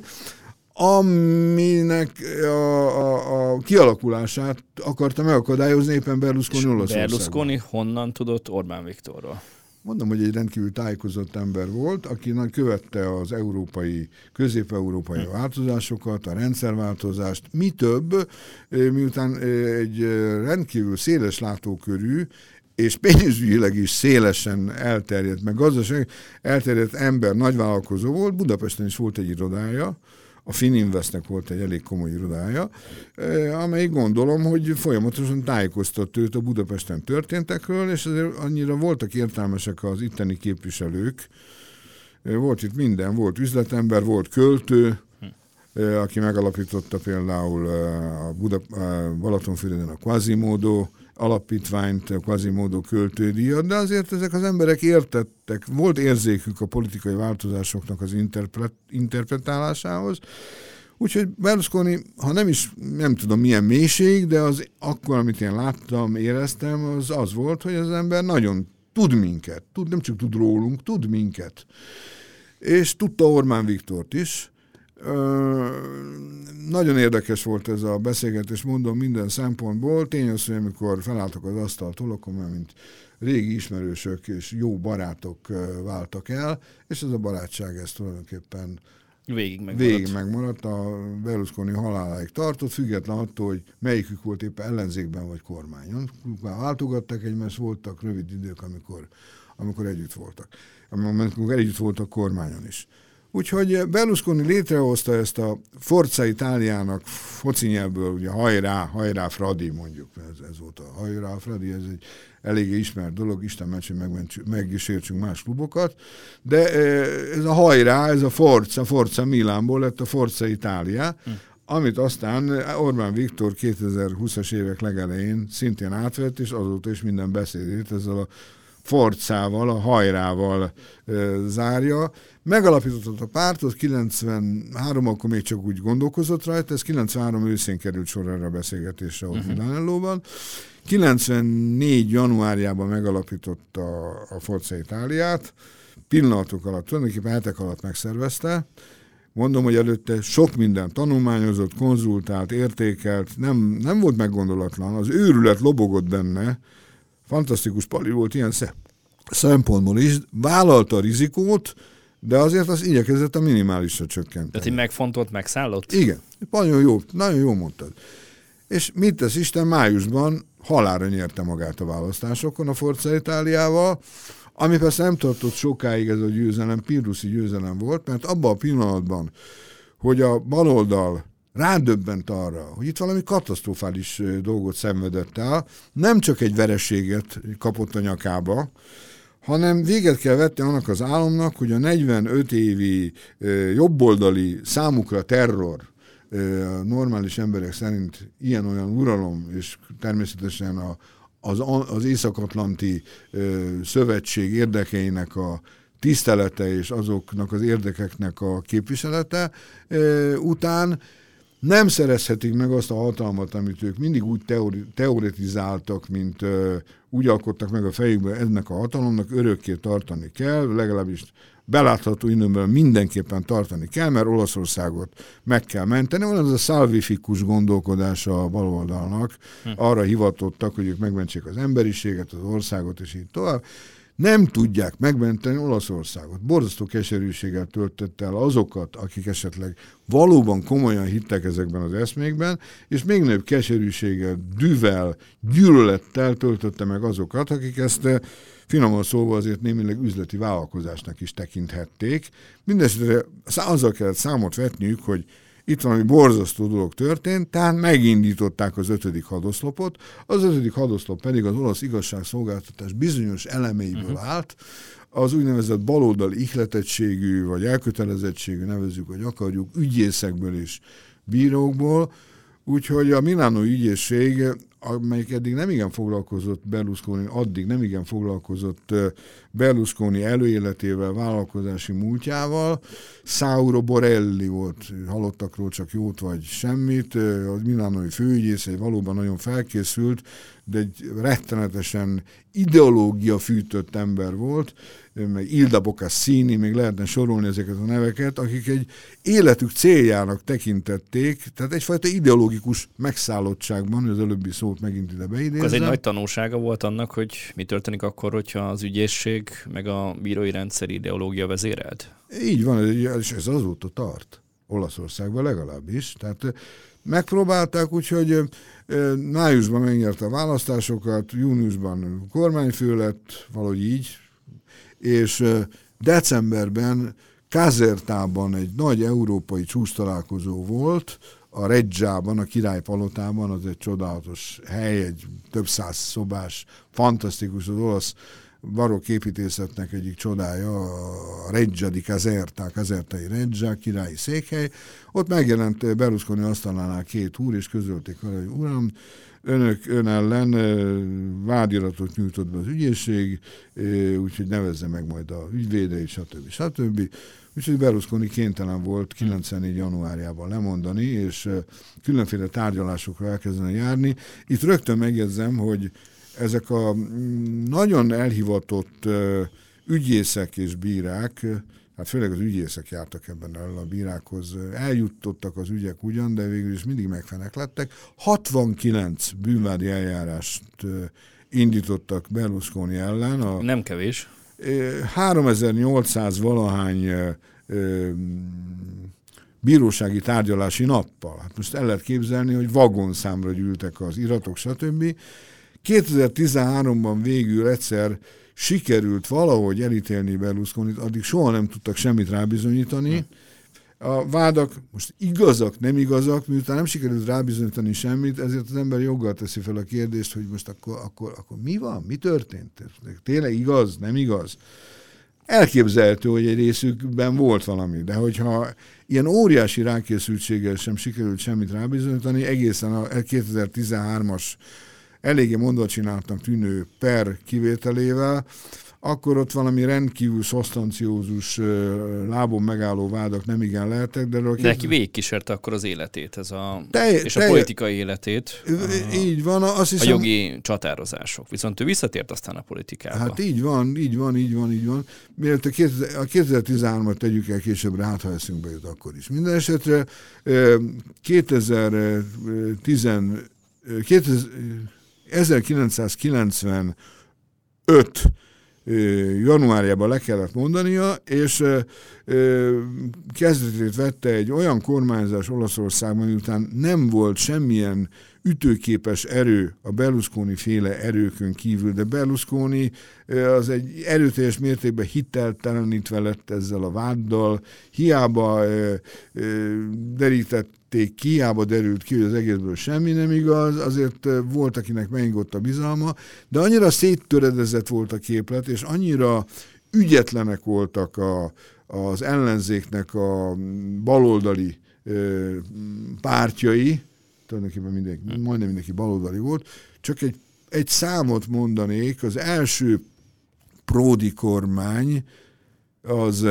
aminek a, a, a kialakulását akarta megakadályozni éppen Berlusconi Olaszországban. Berlusconi honnan tudott Orbán Viktorról? Mondom, hogy egy rendkívül tájékozott ember volt, aki követte az európai, közép-európai változásokat, a rendszerváltozást, mi több, miután egy rendkívül széles látókörű, és pénzügyileg is szélesen elterjedt, meg gazdaság elterjedt ember, nagyvállalkozó volt, Budapesten is volt egy irodája, a Fininvestnek volt egy elég komoly irodája, amely gondolom, hogy folyamatosan tájékoztatta őt a Budapesten történtekről, és azért annyira voltak értelmesek az itteni képviselők, volt itt minden, volt üzletember, volt költő, aki megalapította például a, Buda, Balatonfüreden a Quasimodo alapítványt, Quasimodo költődíjat, de azért ezek az emberek értettek, volt érzékük a politikai változásoknak az interpret, interpretálásához, Úgyhogy Berlusconi, ha nem is, nem tudom milyen mélység, de az akkor, amit én láttam, éreztem, az az volt, hogy az ember nagyon tud minket, tud, nem csak tud rólunk, tud minket. És tudta Orbán Viktort is, nagyon érdekes volt ez a beszélgetés, mondom minden szempontból. Tény az, hogy amikor felálltak az asztaltól, akkor már mint régi ismerősök és jó barátok váltak el, és ez a barátság ez tulajdonképpen Végig megmaradt. Végig megmaradt, a Berlusconi haláláig tartott, független attól, hogy melyikük volt éppen ellenzékben vagy kormányon. Már váltogattak egymást, voltak rövid idők, amikor, amikor együtt voltak. Amikor együtt voltak kormányon is. Úgyhogy Berlusconi létrehozta ezt a Forza Itáliának foci nyelvből, ugye hajrá, hajrá Fradi mondjuk, ez, ez volt a hajrá Fradi, ez egy eléggé ismert dolog, Isten meccs, hogy meg is értsünk más klubokat, de ez a hajrá, ez a Forza, Forza Milánból lett a Forza Itália, amit aztán Orbán Viktor 2020-as évek legelején szintén átvett, és azóta is minden beszédét ezzel a forcával, a hajrával ö, zárja. Megalapított a pártot, 93 akkor még csak úgy gondolkozott rajta, ez 93 őszén került sor erre a beszélgetésre ott uh-huh. Milánóban. 94 januárjában megalapította a Forza Itáliát, pillanatok alatt, tulajdonképpen hetek alatt megszervezte, Mondom, hogy előtte sok minden tanulmányozott, konzultált, értékelt, nem, nem volt meggondolatlan, az őrület lobogott benne, fantasztikus pali volt ilyen szempontból is, vállalta a rizikót, de azért az igyekezett a minimálisra csökkenteni. Tehát egy megfontolt, megszállott? Igen, nagyon jó, nagyon jó mondtad. És mit tesz Isten, májusban halára nyerte magát a választásokon a Forza Itáliával, ami persze nem tartott sokáig ez a győzelem, Pirrusi győzelem volt, mert abban a pillanatban, hogy a baloldal rádöbbent arra, hogy itt valami katasztrofális dolgot szenvedett el, nem csak egy vereséget kapott a nyakába, hanem véget kell vetni annak az álomnak, hogy a 45 évi jobboldali számukra terror, normális emberek szerint ilyen-olyan uralom, és természetesen a, az, az Észak-Atlanti Szövetség érdekeinek a tisztelete és azoknak az érdekeknek a képviselete után nem szerezhetik meg azt a hatalmat, amit ők mindig úgy teori, teoretizáltak, mint ö, úgy alkottak meg a fejükbe, ennek a hatalomnak örökké tartani kell, legalábbis belátható időben mindenképpen tartani kell, mert Olaszországot meg kell menteni. Van az a szalvifikus gondolkodása a baloldalnak, hm. arra hivatottak, hogy ők megmentsék az emberiséget, az országot, és így tovább nem tudják megmenteni Olaszországot. Borzasztó keserűséggel töltött el azokat, akik esetleg valóban komolyan hittek ezekben az eszmékben, és még nagyobb keserűséggel, düvel, gyűlölettel töltötte meg azokat, akik ezt eh, finoman szólva azért némileg üzleti vállalkozásnak is tekinthették. Mindenesetre azzal kellett számot vetniük, hogy itt valami borzasztó dolog történt, tehát megindították az ötödik hadoszlopot, az ötödik hadoszlop pedig az olasz igazságszolgáltatás bizonyos elemeiből uh-huh. állt, az úgynevezett baloldali ihletettségű, vagy elkötelezettségű, nevezzük, hogy akarjuk, ügyészekből és bírókból, úgyhogy a Milánó ügyészség amelyik eddig nem igen foglalkozott Berlusconi, addig nem igen foglalkozott Berlusconi előéletével, vállalkozási múltjával. Sauro Borelli volt, halottakról csak jót vagy semmit, a Milánói főügyész egy valóban nagyon felkészült, de egy rettenetesen ideológia fűtött ember volt, meg Ilda Bocassini, még lehetne sorolni ezeket a neveket, akik egy életük céljának tekintették, tehát egyfajta ideológikus megszállottságban, az előbbi szót megint ide beidézem. Az egy nagy tanulsága volt annak, hogy mi történik akkor, hogyha az ügyészség meg a bírói rendszer ideológia vezérelt? Így van, és ez azóta tart. Olaszországban legalábbis. Tehát megpróbálták, úgyhogy májusban megnyerte a választásokat, júniusban kormányfő lett, valahogy így, és decemberben Kazertában egy nagy európai csúcs találkozó volt, a Reggiában, a királypalotában, az egy csodálatos hely, egy több száz szobás, fantasztikus, az olasz barokk építészetnek egyik csodája, a Reggia di Caserta, Casertai Reggia, királyi székhely. Ott megjelent Berlusconi asztalánál két úr, és közölték arra, hogy uram, önök ön ellen vádiratot nyújtott be az ügyészség, úgyhogy nevezze meg majd a ügyvédeit, stb. stb. Úgyhogy Berlusconi kénytelen volt 94. januárjában lemondani, és különféle tárgyalásokra elkezdeni járni. Itt rögtön megjegyzem, hogy ezek a mm, nagyon elhivatott ügyészek és bírák, hát főleg az ügyészek jártak ebben el a bírákhoz, eljutottak az ügyek ugyan, de végül is mindig megfenek lettek. 69 bűnvádi eljárást indítottak Berlusconi ellen. A, Nem kevés. 3800 valahány bírósági tárgyalási nappal. Hát most el lehet képzelni, hogy vagonszámra gyűltek az iratok, stb. 2013-ban végül egyszer sikerült valahogy elítélni Berlusconit, addig soha nem tudtak semmit rábizonyítani. A vádak most igazak, nem igazak, miután nem sikerült rábizonyítani semmit, ezért az ember joggal teszi fel a kérdést, hogy most akkor, akkor, akkor mi van, mi történt? Tényleg igaz, nem igaz? Elképzelhető, hogy egy részükben volt valami, de hogyha ilyen óriási rákészültséggel sem sikerült semmit rábizonyítani, egészen a 2013-as eléggé mondva csináltam tűnő per kivételével, akkor ott valami rendkívül szosztanciózus lábon megálló vádak nem igen lehetek. De, de neki végigkísérte akkor az életét, ez a, te, és a politikai életét. Így van. Azt hiszem, a jogi csatározások. Viszont ő visszatért aztán a politikába. Hát így van, így van, így van, így van. Mielőtt a 2013-at tegyük el későbbre, hát ha eszünkbe jut akkor is. Minden esetre 2010, 2000, 1995 januárjában le kellett mondania, és kezdetét vette egy olyan kormányzás Olaszországban, miután nem volt semmilyen ütőképes erő a Berlusconi féle erőkön kívül, de Berlusconi az egy erőteljes mértékben hiteltelenítve lett ezzel a váddal, hiába derítették ki, hiába derült ki, hogy az egészből semmi nem igaz, azért volt, akinek megingott a bizalma, de annyira széttöredezett volt a képlet, és annyira ügyetlenek voltak a, az ellenzéknek a baloldali pártjai, tulajdonképpen mindenki, majdnem mindenki baloldali volt, csak egy, egy számot mondanék, az első Pródi kormány az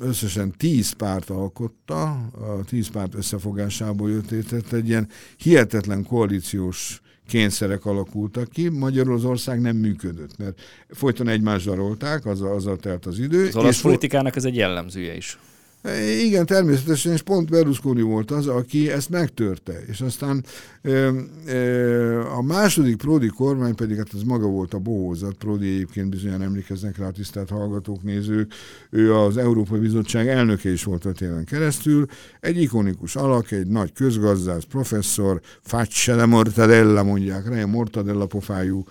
összesen tíz párt alkotta, a tíz párt összefogásából jött létre, egy ilyen hihetetlen koalíciós kényszerek alakultak ki, Magyarország nem működött, mert folyton egymást zsarolták, azzal, azzal telt az idő. Az olasz politikának ez egy jellemzője is. Igen, természetesen, és pont Berlusconi volt az, aki ezt megtörte. És aztán a második Prodi kormány pedig, hát ez maga volt a bohózat, Prodi egyébként bizonyan emlékeznek rá a tisztelt hallgatók, nézők, ő az Európai Bizottság elnöke is volt öt éven keresztül, egy ikonikus alak, egy nagy közgazdász, professzor, faccia de mortadella mondják rá, mortadella pofájú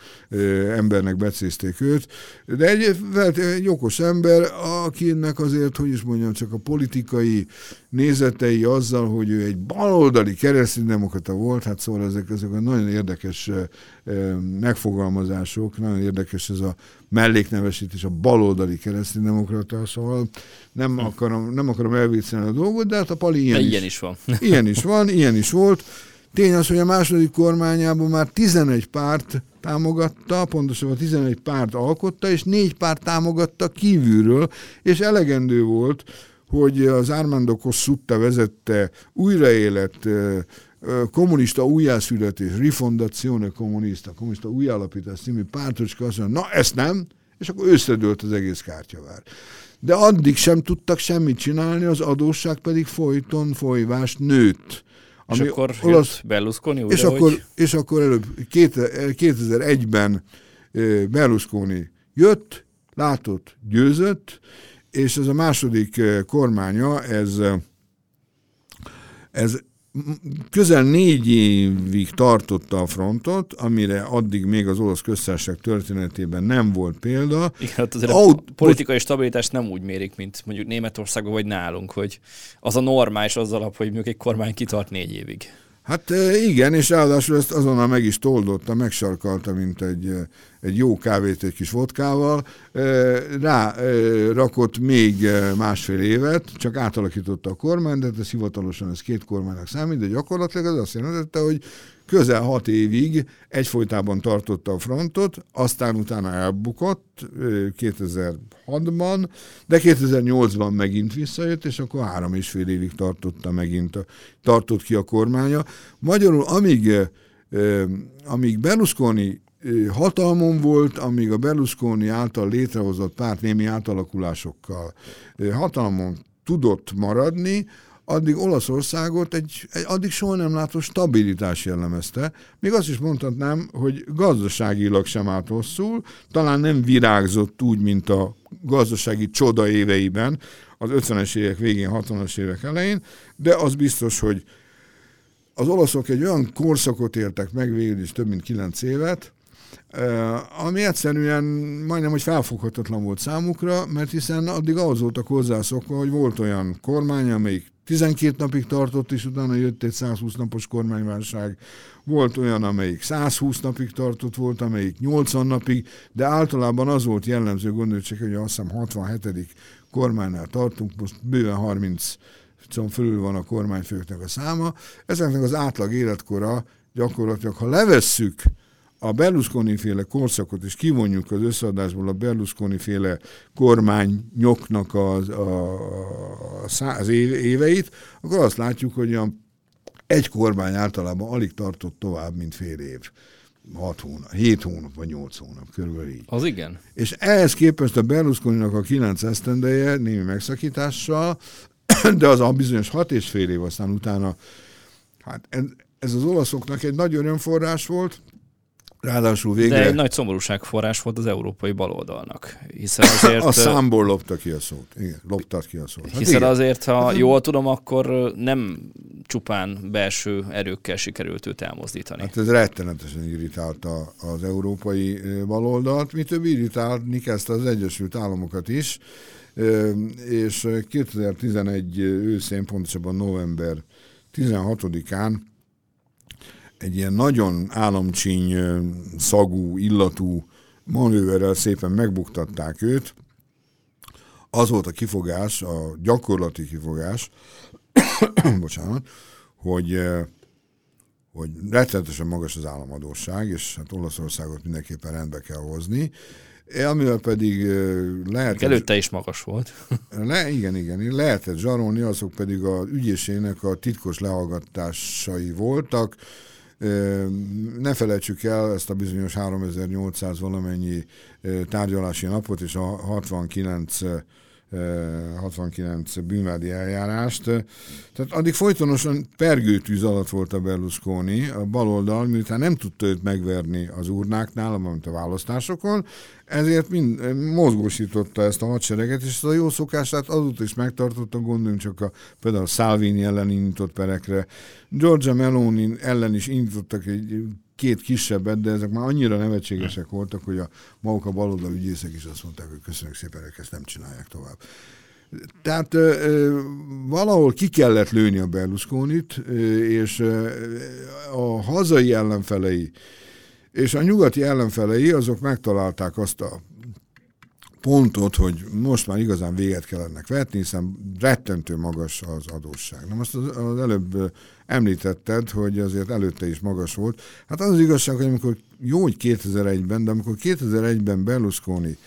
embernek becézték őt, de egy, egy okos ember, akinek azért, hogy is mondjam, csak a politikai nézetei azzal, hogy ő egy baloldali kereszténydemokrata volt, hát szóval ezek, ezek a nagyon érdekes megfogalmazások, nagyon érdekes ez a melléknevesítés, a baloldali kereszténydemokrata, szóval nem akarom, nem akarom elviccelni a dolgot, de hát a Pali ilyen, ilyen is, is van. [LAUGHS] ilyen is van, ilyen is volt. Tény az, hogy a második kormányában már 11 párt támogatta, pontosabban 11 párt alkotta, és négy párt támogatta kívülről, és elegendő volt, hogy az Armando Cossutta vezette újraélet kommunista újjászületés, rifondazione kommunista, kommunista újjállapítás című pártocska azt mondja, na ezt nem, és akkor összedőlt az egész kártyavár. De addig sem tudtak semmit csinálni, az adósság pedig folyton folyvást nőtt. Ami és akkor olasz, Berlusconi és, akkor, hogy... és akkor előbb 2001-ben Berlusconi jött, látott, győzött, és ez a második kormánya, ez, ez közel négy évig tartotta a frontot, amire addig még az olasz köztársaság történetében nem volt példa. Igen, hát azért Aut- a politikai stabilitást nem úgy mérik, mint mondjuk Németországban vagy nálunk, hogy az a normális az alap, hogy mondjuk egy kormány kitart négy évig. Hát igen, és ráadásul ezt azonnal meg is toldotta, megsarkalta, mint egy, egy jó kávét egy kis vodkával. Rá rakott még másfél évet, csak átalakította a kormány, de ez hivatalosan ez két kormánynak számít, de gyakorlatilag az azt jelentette, hogy közel hat évig egyfolytában tartotta a frontot, aztán utána elbukott 2006-ban, de 2008-ban megint visszajött, és akkor három és fél évig tartotta megint, a, tartott ki a kormánya. Magyarul, amíg, amíg Berlusconi hatalmon volt, amíg a Berlusconi által létrehozott párt némi átalakulásokkal hatalmon tudott maradni, addig Olaszországot egy, egy addig soha nem látott stabilitás jellemezte. Még azt is mondhatnám, hogy gazdaságilag sem állt hosszul, talán nem virágzott úgy, mint a gazdasági csoda éveiben, az 50-es évek végén, 60-as évek elején, de az biztos, hogy az olaszok egy olyan korszakot értek meg végül is több mint kilenc évet, ami egyszerűen majdnem, hogy felfoghatatlan volt számukra, mert hiszen addig ahhoz voltak hozzászokva, hogy volt olyan kormány, amelyik 12 napig tartott, és utána jött egy 120 napos kormányválság. Volt olyan, amelyik 120 napig tartott, volt, amelyik 80 napig, de általában az volt jellemző, gondolj csak, hogy azt hiszem 67. kormánynál tartunk, most bőven 30 szóval fölül van a kormányfőknek a száma. Ezeknek az átlag életkora gyakorlatilag, ha levesszük a Berlusconi féle korszakot, és kivonjuk az összeadásból a Berlusconi féle kormányoknak az, a, az éveit, akkor azt látjuk, hogy a, egy kormány általában alig tartott tovább, mint fél év. 6 hónap, 7 hónap vagy 8 hónap, körülbelül így. Az igen. És ehhez képest a Berlusconi-nak a 9 esztendeje némi megszakítással, [CLEARS THROAT] de az a bizonyos 6 és fél év aztán utána, hát ez, ez az olaszoknak egy nagy örömforrás volt, Ráadásul végre... De egy nagy szomorúságforrás volt az európai baloldalnak. Hiszen azért... [LAUGHS] a számból lopta ki a szót. Igen, loptad ki a szót. Hát hiszen igen. azért, ha hát, jól tudom, akkor nem csupán belső erőkkel sikerült őt elmozdítani. Hát ez rettenetesen irritálta az európai baloldalt. Mi több irritálni kezdte az Egyesült Államokat is, és 2011 őszén, pontosabban november 16-án egy ilyen nagyon államcsíny szagú, illatú manőverrel szépen megbuktatták őt. Az volt a kifogás, a gyakorlati kifogás, [COUGHS] bocsánat, hogy hogy rettenetesen magas az államadóság, és hát Olaszországot mindenképpen rendbe kell hozni, amivel pedig lehet... Előtte is magas volt. [LAUGHS] Le, igen, igen, lehetett zsarolni, azok pedig a ügyészének a titkos lehallgatásai voltak, ne felejtsük el ezt a bizonyos 3800 valamennyi tárgyalási napot és a 69 69 bűnvádi eljárást. Tehát addig folytonosan pergőtűz alatt volt a Berlusconi, a baloldal, miután nem tudta őt megverni az urnáknál, amint a választásokon, ezért mind, mozgósította ezt a hadsereget, és ezt a jó szokását azóta is megtartotta, gondoljunk csak a, például Salvini ellen indított perekre. Georgia Meloni ellen is indítottak egy két kisebbet, de ezek már annyira nevetségesek voltak, hogy a maguk a baloldal ügyészek is azt mondták, hogy köszönjük szépen, hogy ezt nem csinálják tovább. Tehát ö, ö, valahol ki kellett lőni a Berlusconit, ö, és ö, a hazai ellenfelei és a nyugati ellenfelei azok megtalálták azt a pontot, hogy most már igazán véget kell ennek vetni, hiszen rettentő magas az adósság. Na most az, az előbb említetted, hogy azért előtte is magas volt. Hát az az igazság, hogy amikor jó, hogy 2001-ben, de amikor 2001-ben Berlusconi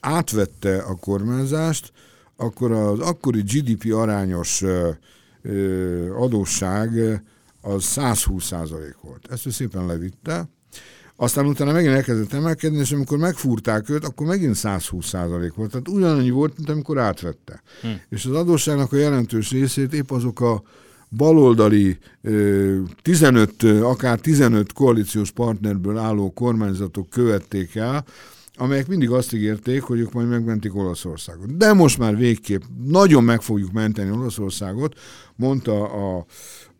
átvette a kormányzást, akkor az akkori GDP arányos adósság az 120 százalék volt. Ezt ő szépen levitte, aztán utána megint elkezdett emelkedni, és amikor megfúrták őt, akkor megint 120 százalék volt. Tehát ugyanannyi volt, mint amikor átvette. Hm. És az adósságnak a jelentős részét épp azok a baloldali 15, akár 15 koalíciós partnerből álló kormányzatok követték el, amelyek mindig azt ígérték, hogy ők majd megmentik Olaszországot. De most már végképp nagyon meg fogjuk menteni Olaszországot, mondta a,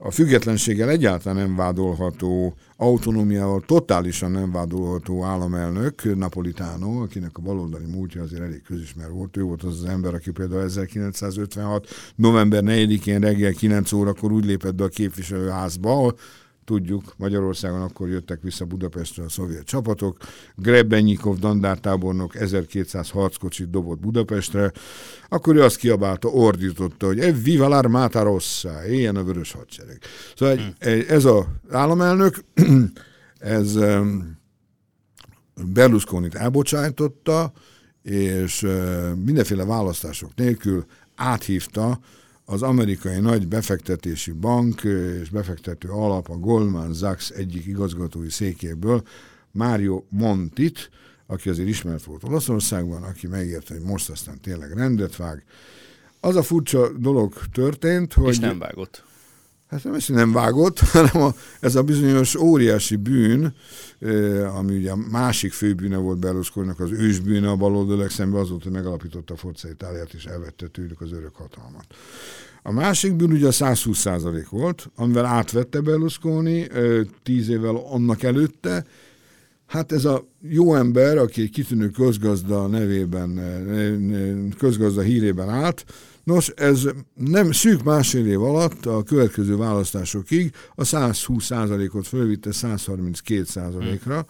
a függetlenséggel egyáltalán nem vádolható, autonómiával totálisan nem vádolható államelnök, Napolitano, akinek a baloldali múltja azért elég közismer volt. Ő volt az az ember, aki például 1956. november 4-én reggel 9 órakor úgy lépett be a képviselőházba, tudjuk, Magyarországon akkor jöttek vissza Budapestre a szovjet csapatok, Grebenyikov dandártábornok 1200 harckocsit dobott Budapestre, akkor ő azt kiabálta, ordította, hogy e viva l'armata rossa, éljen a vörös hadsereg. Szóval hmm. ez az államelnök, [CLEARS THROAT] ez Berlusconit elbocsájtotta, és mindenféle választások nélkül áthívta az amerikai nagy befektetési bank és befektető alap, a Goldman Sachs egyik igazgatói székéből, Mário Montit, aki azért ismert volt Olaszországban, aki megérte, hogy most aztán tényleg rendet vág. Az a furcsa dolog történt, hogy... És nem vágott. Hát nem, nem vágott, [LAUGHS] hanem a, ez a bizonyos óriási bűn, ami ugye a másik főbűne volt Berlusconinak, az ősbűne a baloldalak szemben az volt, hogy megalapította a Forza Itáliát, és elvette tőlük az örök hatalmat. A másik bűn ugye a 120 százalék volt, amivel átvette Berlusconi tíz évvel annak előtte, Hát ez a jó ember, aki egy kitűnő közgazda nevében, közgazda hírében állt, nos, ez nem szűk másfél év alatt a következő választásokig a 120 százalékot fölvitte 132 százalékra,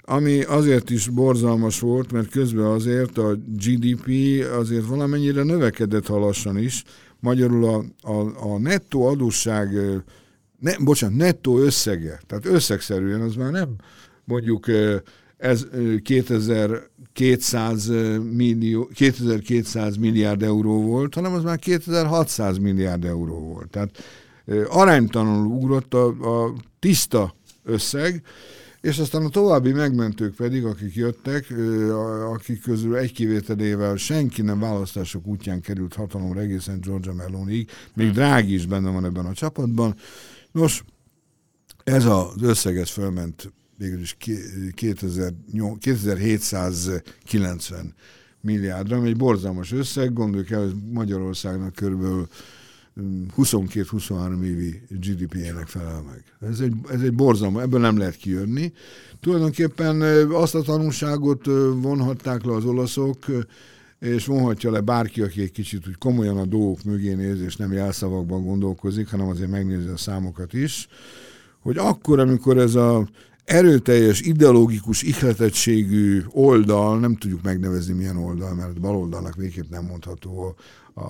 ami azért is borzalmas volt, mert közben azért a GDP azért valamennyire növekedett halassan is, magyarul a, a, a nettó adósság, ne, bocsánat, nettó összege, tehát összegszerűen az már nem mondjuk ez 2200 millió, 2200 milliárd euró volt, hanem az már 2600 milliárd euró volt. Tehát aránytalanul ugrott a, a tiszta összeg, és aztán a további megmentők pedig, akik jöttek, akik közül egy kivételével senki nem választások útján került hatalomra egészen Georgia Meloniig, még hmm. Drági is benne van ebben a csapatban. Nos, ez az összeg ez fölment végül is 2790 milliárdra, ami egy borzalmas összeg, gondoljuk el, hogy Magyarországnak körülbelül 22-23 évi GDP-jének felel meg. Ez egy, ez egy borzalma, ebből nem lehet kijönni. Tulajdonképpen azt a tanulságot vonhatták le az olaszok, és vonhatja le bárki, aki egy kicsit úgy komolyan a dolgok mögé néz, és nem jelszavakban gondolkozik, hanem azért megnézi a számokat is, hogy akkor, amikor ez a erőteljes, ideológikus ihletettségű oldal, nem tudjuk megnevezni milyen oldal, mert baloldalnak végképp nem mondható a,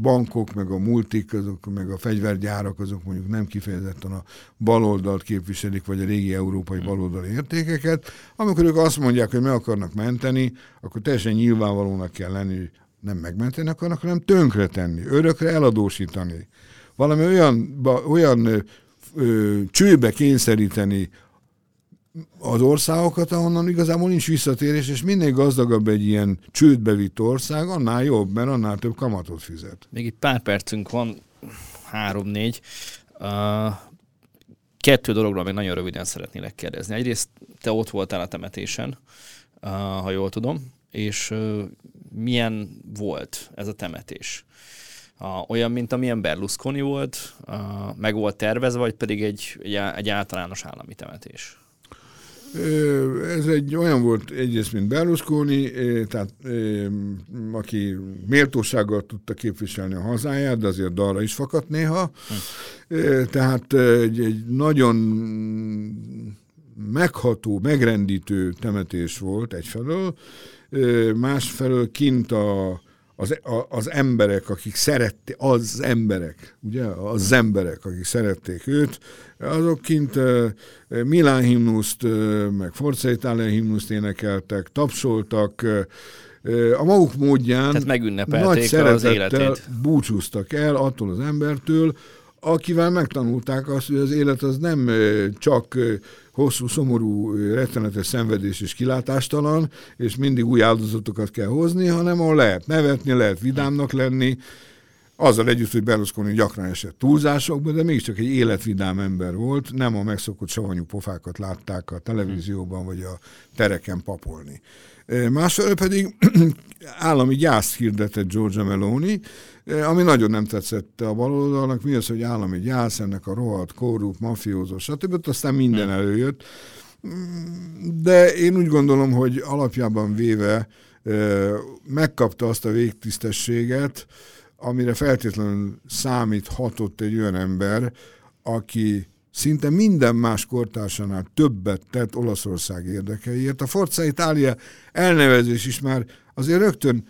bankok, meg a multik, azok, meg a fegyvergyárak, azok mondjuk nem kifejezetten a baloldalt képviselik, vagy a régi európai baloldali értékeket. Amikor ők azt mondják, hogy meg akarnak menteni, akkor teljesen nyilvánvalónak kell lenni, hogy nem megmenteni akarnak, hanem tönkretenni, örökre eladósítani. Valami olyan, olyan ö, csőbe kényszeríteni az országokat, ahonnan igazából nincs visszatérés, és minél gazdagabb egy ilyen csődbe vitt ország, annál jobb, mert annál több kamatot fizet. Még itt pár percünk van, három-négy. Uh, kettő dologról még nagyon röviden szeretnélek kérdezni. Egyrészt te ott voltál a temetésen, uh, ha jól tudom, és uh, milyen volt ez a temetés? A, olyan, mint amilyen Berlusconi volt, a, meg volt tervezve, vagy pedig egy, egy, egy általános állami temetés? Ez egy olyan volt egyrészt, mint Berlusconi, tehát aki méltósággal tudta képviselni a hazáját, de azért dalra is fakadt néha. Hm. Tehát egy, egy nagyon megható, megrendítő temetés volt egyfelől, másfelől kint a az, a, az emberek, akik szerették, az emberek, ugye, az emberek, akik szerették őt, azok kint uh, Milán himnuszt, uh, meg Forza Italia himnuszt énekeltek, tapsoltak, uh, a maguk módján nagy szeretettel az életét. búcsúztak el attól az embertől, akivel megtanulták azt, hogy az élet az nem csak hosszú, szomorú, rettenetes szenvedés és kilátástalan, és mindig új áldozatokat kell hozni, hanem ahol lehet nevetni, lehet vidámnak lenni. Azzal együtt, hogy Berlusconi gyakran esett túlzásokba, de mégiscsak egy életvidám ember volt, nem a megszokott savanyú pofákat látták a televízióban vagy a tereken papolni. Másfelől pedig [CLEARS THROAT] állami gyászt hirdetett Georgia Meloni, ami nagyon nem tetszett a baloldalnak, mi az, hogy állami gyász, ennek a rohadt, korrupt, mafiózó, stb. Aztán minden előjött. De én úgy gondolom, hogy alapjában véve megkapta azt a végtisztességet, amire feltétlenül számíthatott egy olyan ember, aki szinte minden más kortársánál többet tett Olaszország érdekeiért. A Forza Italia elnevezés is már azért rögtön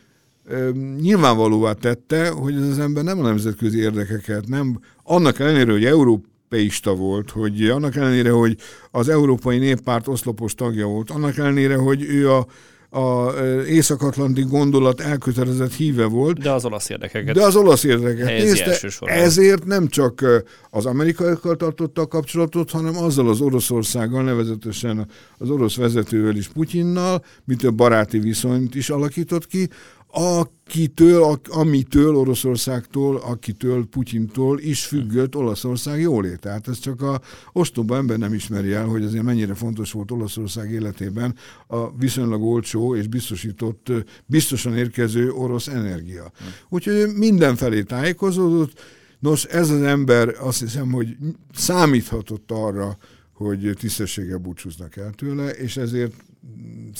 e, nyilvánvalóvá tette, hogy ez az ember nem a nemzetközi érdekeket, nem annak ellenére, hogy európeista volt, hogy annak ellenére, hogy az Európai Néppárt oszlopos tagja volt, annak ellenére, hogy ő a a észak-atlanti gondolat elkötelezett híve volt. De az olasz érdekeket. De az olasz érdekeket. Nézte, ezért nem csak az amerikaiakkal tartotta a kapcsolatot, hanem azzal az Oroszországgal, nevezetesen az orosz vezetővel is Putyinnal, mint a baráti viszonyt is alakított ki, akitől, amitől Oroszországtól, akitől Putyintól is függött Olaszország jólét. Tehát ez csak a ostoba ember nem ismeri el, hogy azért mennyire fontos volt Olaszország életében a viszonylag olcsó és biztosított, biztosan érkező orosz energia. Úgyhogy mindenfelé tájékozódott. Nos, ez az ember azt hiszem, hogy számíthatott arra, hogy tisztességgel búcsúznak el tőle, és ezért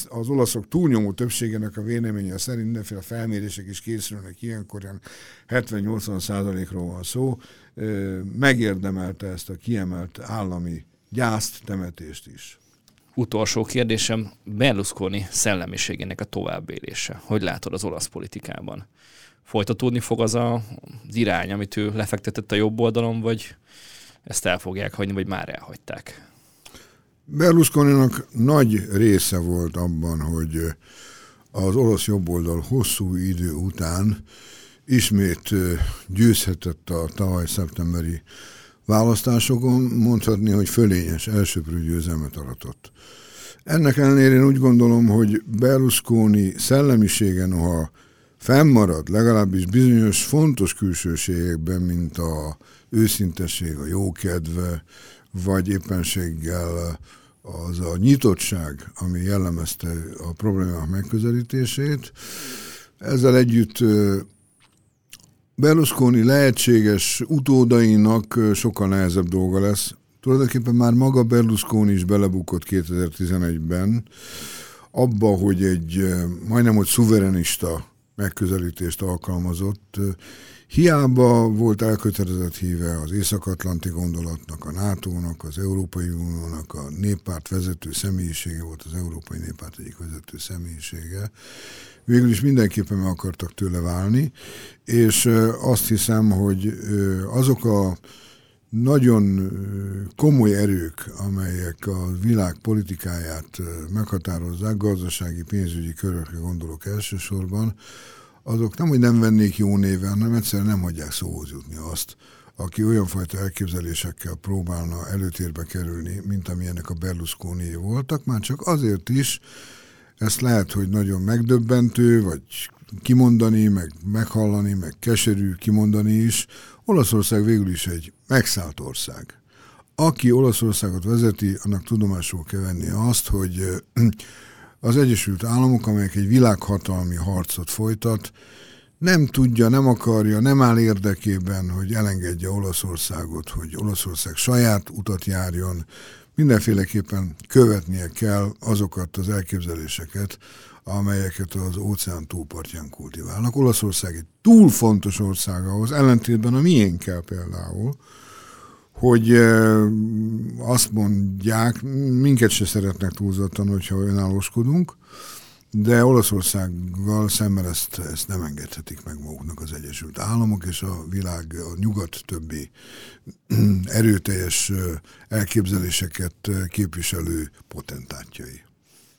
az olaszok túlnyomó többségének a véleménye szerint mindenféle felmérések is készülnek, ilyenkor ilyen 70-80 százalékról van szó, megérdemelte ezt a kiemelt állami gyászt, temetést is. Utolsó kérdésem, Berlusconi szellemiségének a továbbélése. Hogy látod az olasz politikában? Folytatódni fog az a, az irány, amit ő lefektetett a jobb oldalon, vagy ezt el fogják hagyni, vagy már elhagyták? Berlusconinak nagy része volt abban, hogy az orosz jobboldal hosszú idő után ismét győzhetett a tavaly szeptemberi választásokon, mondhatni, hogy fölényes elsőprő győzelmet aratott. Ennek ellenére én úgy gondolom, hogy Berlusconi szellemisége noha fennmarad, legalábbis bizonyos fontos külsőségekben, mint a őszintesség, a jókedve, vagy éppenséggel az a nyitottság, ami jellemezte a problémák megközelítését. Ezzel együtt Berlusconi lehetséges utódainak sokkal nehezebb dolga lesz. Tulajdonképpen már maga Berlusconi is belebukott 2011-ben abba, hogy egy majdnem hogy szuverenista megközelítést alkalmazott, Hiába volt elkötelezett híve az Észak-Atlanti gondolatnak, a NATO-nak, az Európai Uniónak, a néppárt vezető személyisége volt az Európai Néppárt egyik vezető személyisége. Végül is mindenképpen meg akartak tőle válni, és azt hiszem, hogy azok a nagyon komoly erők, amelyek a világ politikáját meghatározzák, gazdasági, pénzügyi körökre gondolok elsősorban, azok nem, hogy nem vennék jó néven, hanem egyszerűen nem hagyják szóhoz jutni azt, aki olyan fajta elképzelésekkel próbálna előtérbe kerülni, mint amilyenek a Berlusconi voltak, már csak azért is, ezt lehet, hogy nagyon megdöbbentő, vagy kimondani, meg meghallani, meg keserű kimondani is. Olaszország végül is egy megszállt ország. Aki Olaszországot vezeti, annak tudomásul kell venni azt, hogy az Egyesült Államok, amelyek egy világhatalmi harcot folytat, nem tudja, nem akarja, nem áll érdekében, hogy elengedje Olaszországot, hogy Olaszország saját utat járjon, mindenféleképpen követnie kell azokat az elképzeléseket, amelyeket az óceán túlpartján kultiválnak. Olaszország egy túl fontos ország ahhoz, ellentétben a miénkkel például, hogy azt mondják, minket se szeretnek túlzottan, hogyha önállóskodunk, de Olaszországgal szemben ezt, ezt nem engedhetik meg maguknak az Egyesült Államok és a világ, a nyugat többi erőteljes elképzeléseket képviselő potentátjai.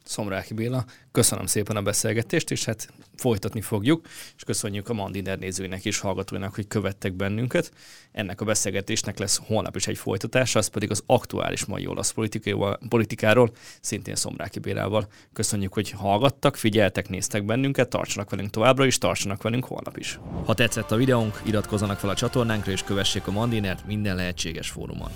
Szomráki Béla. Köszönöm szépen a beszélgetést, és hát folytatni fogjuk, és köszönjük a Mandiner nézőinek és hallgatóinak, hogy követtek bennünket. Ennek a beszélgetésnek lesz holnap is egy folytatása, az pedig az aktuális mai olasz politikáról, szintén Szomráki Bélával. Köszönjük, hogy hallgattak, figyeltek, néztek bennünket, tartsanak velünk továbbra is, tartsanak velünk holnap is. Ha tetszett a videónk, iratkozzanak fel a csatornánkra, és kövessék a Mandinert minden lehetséges fórumon.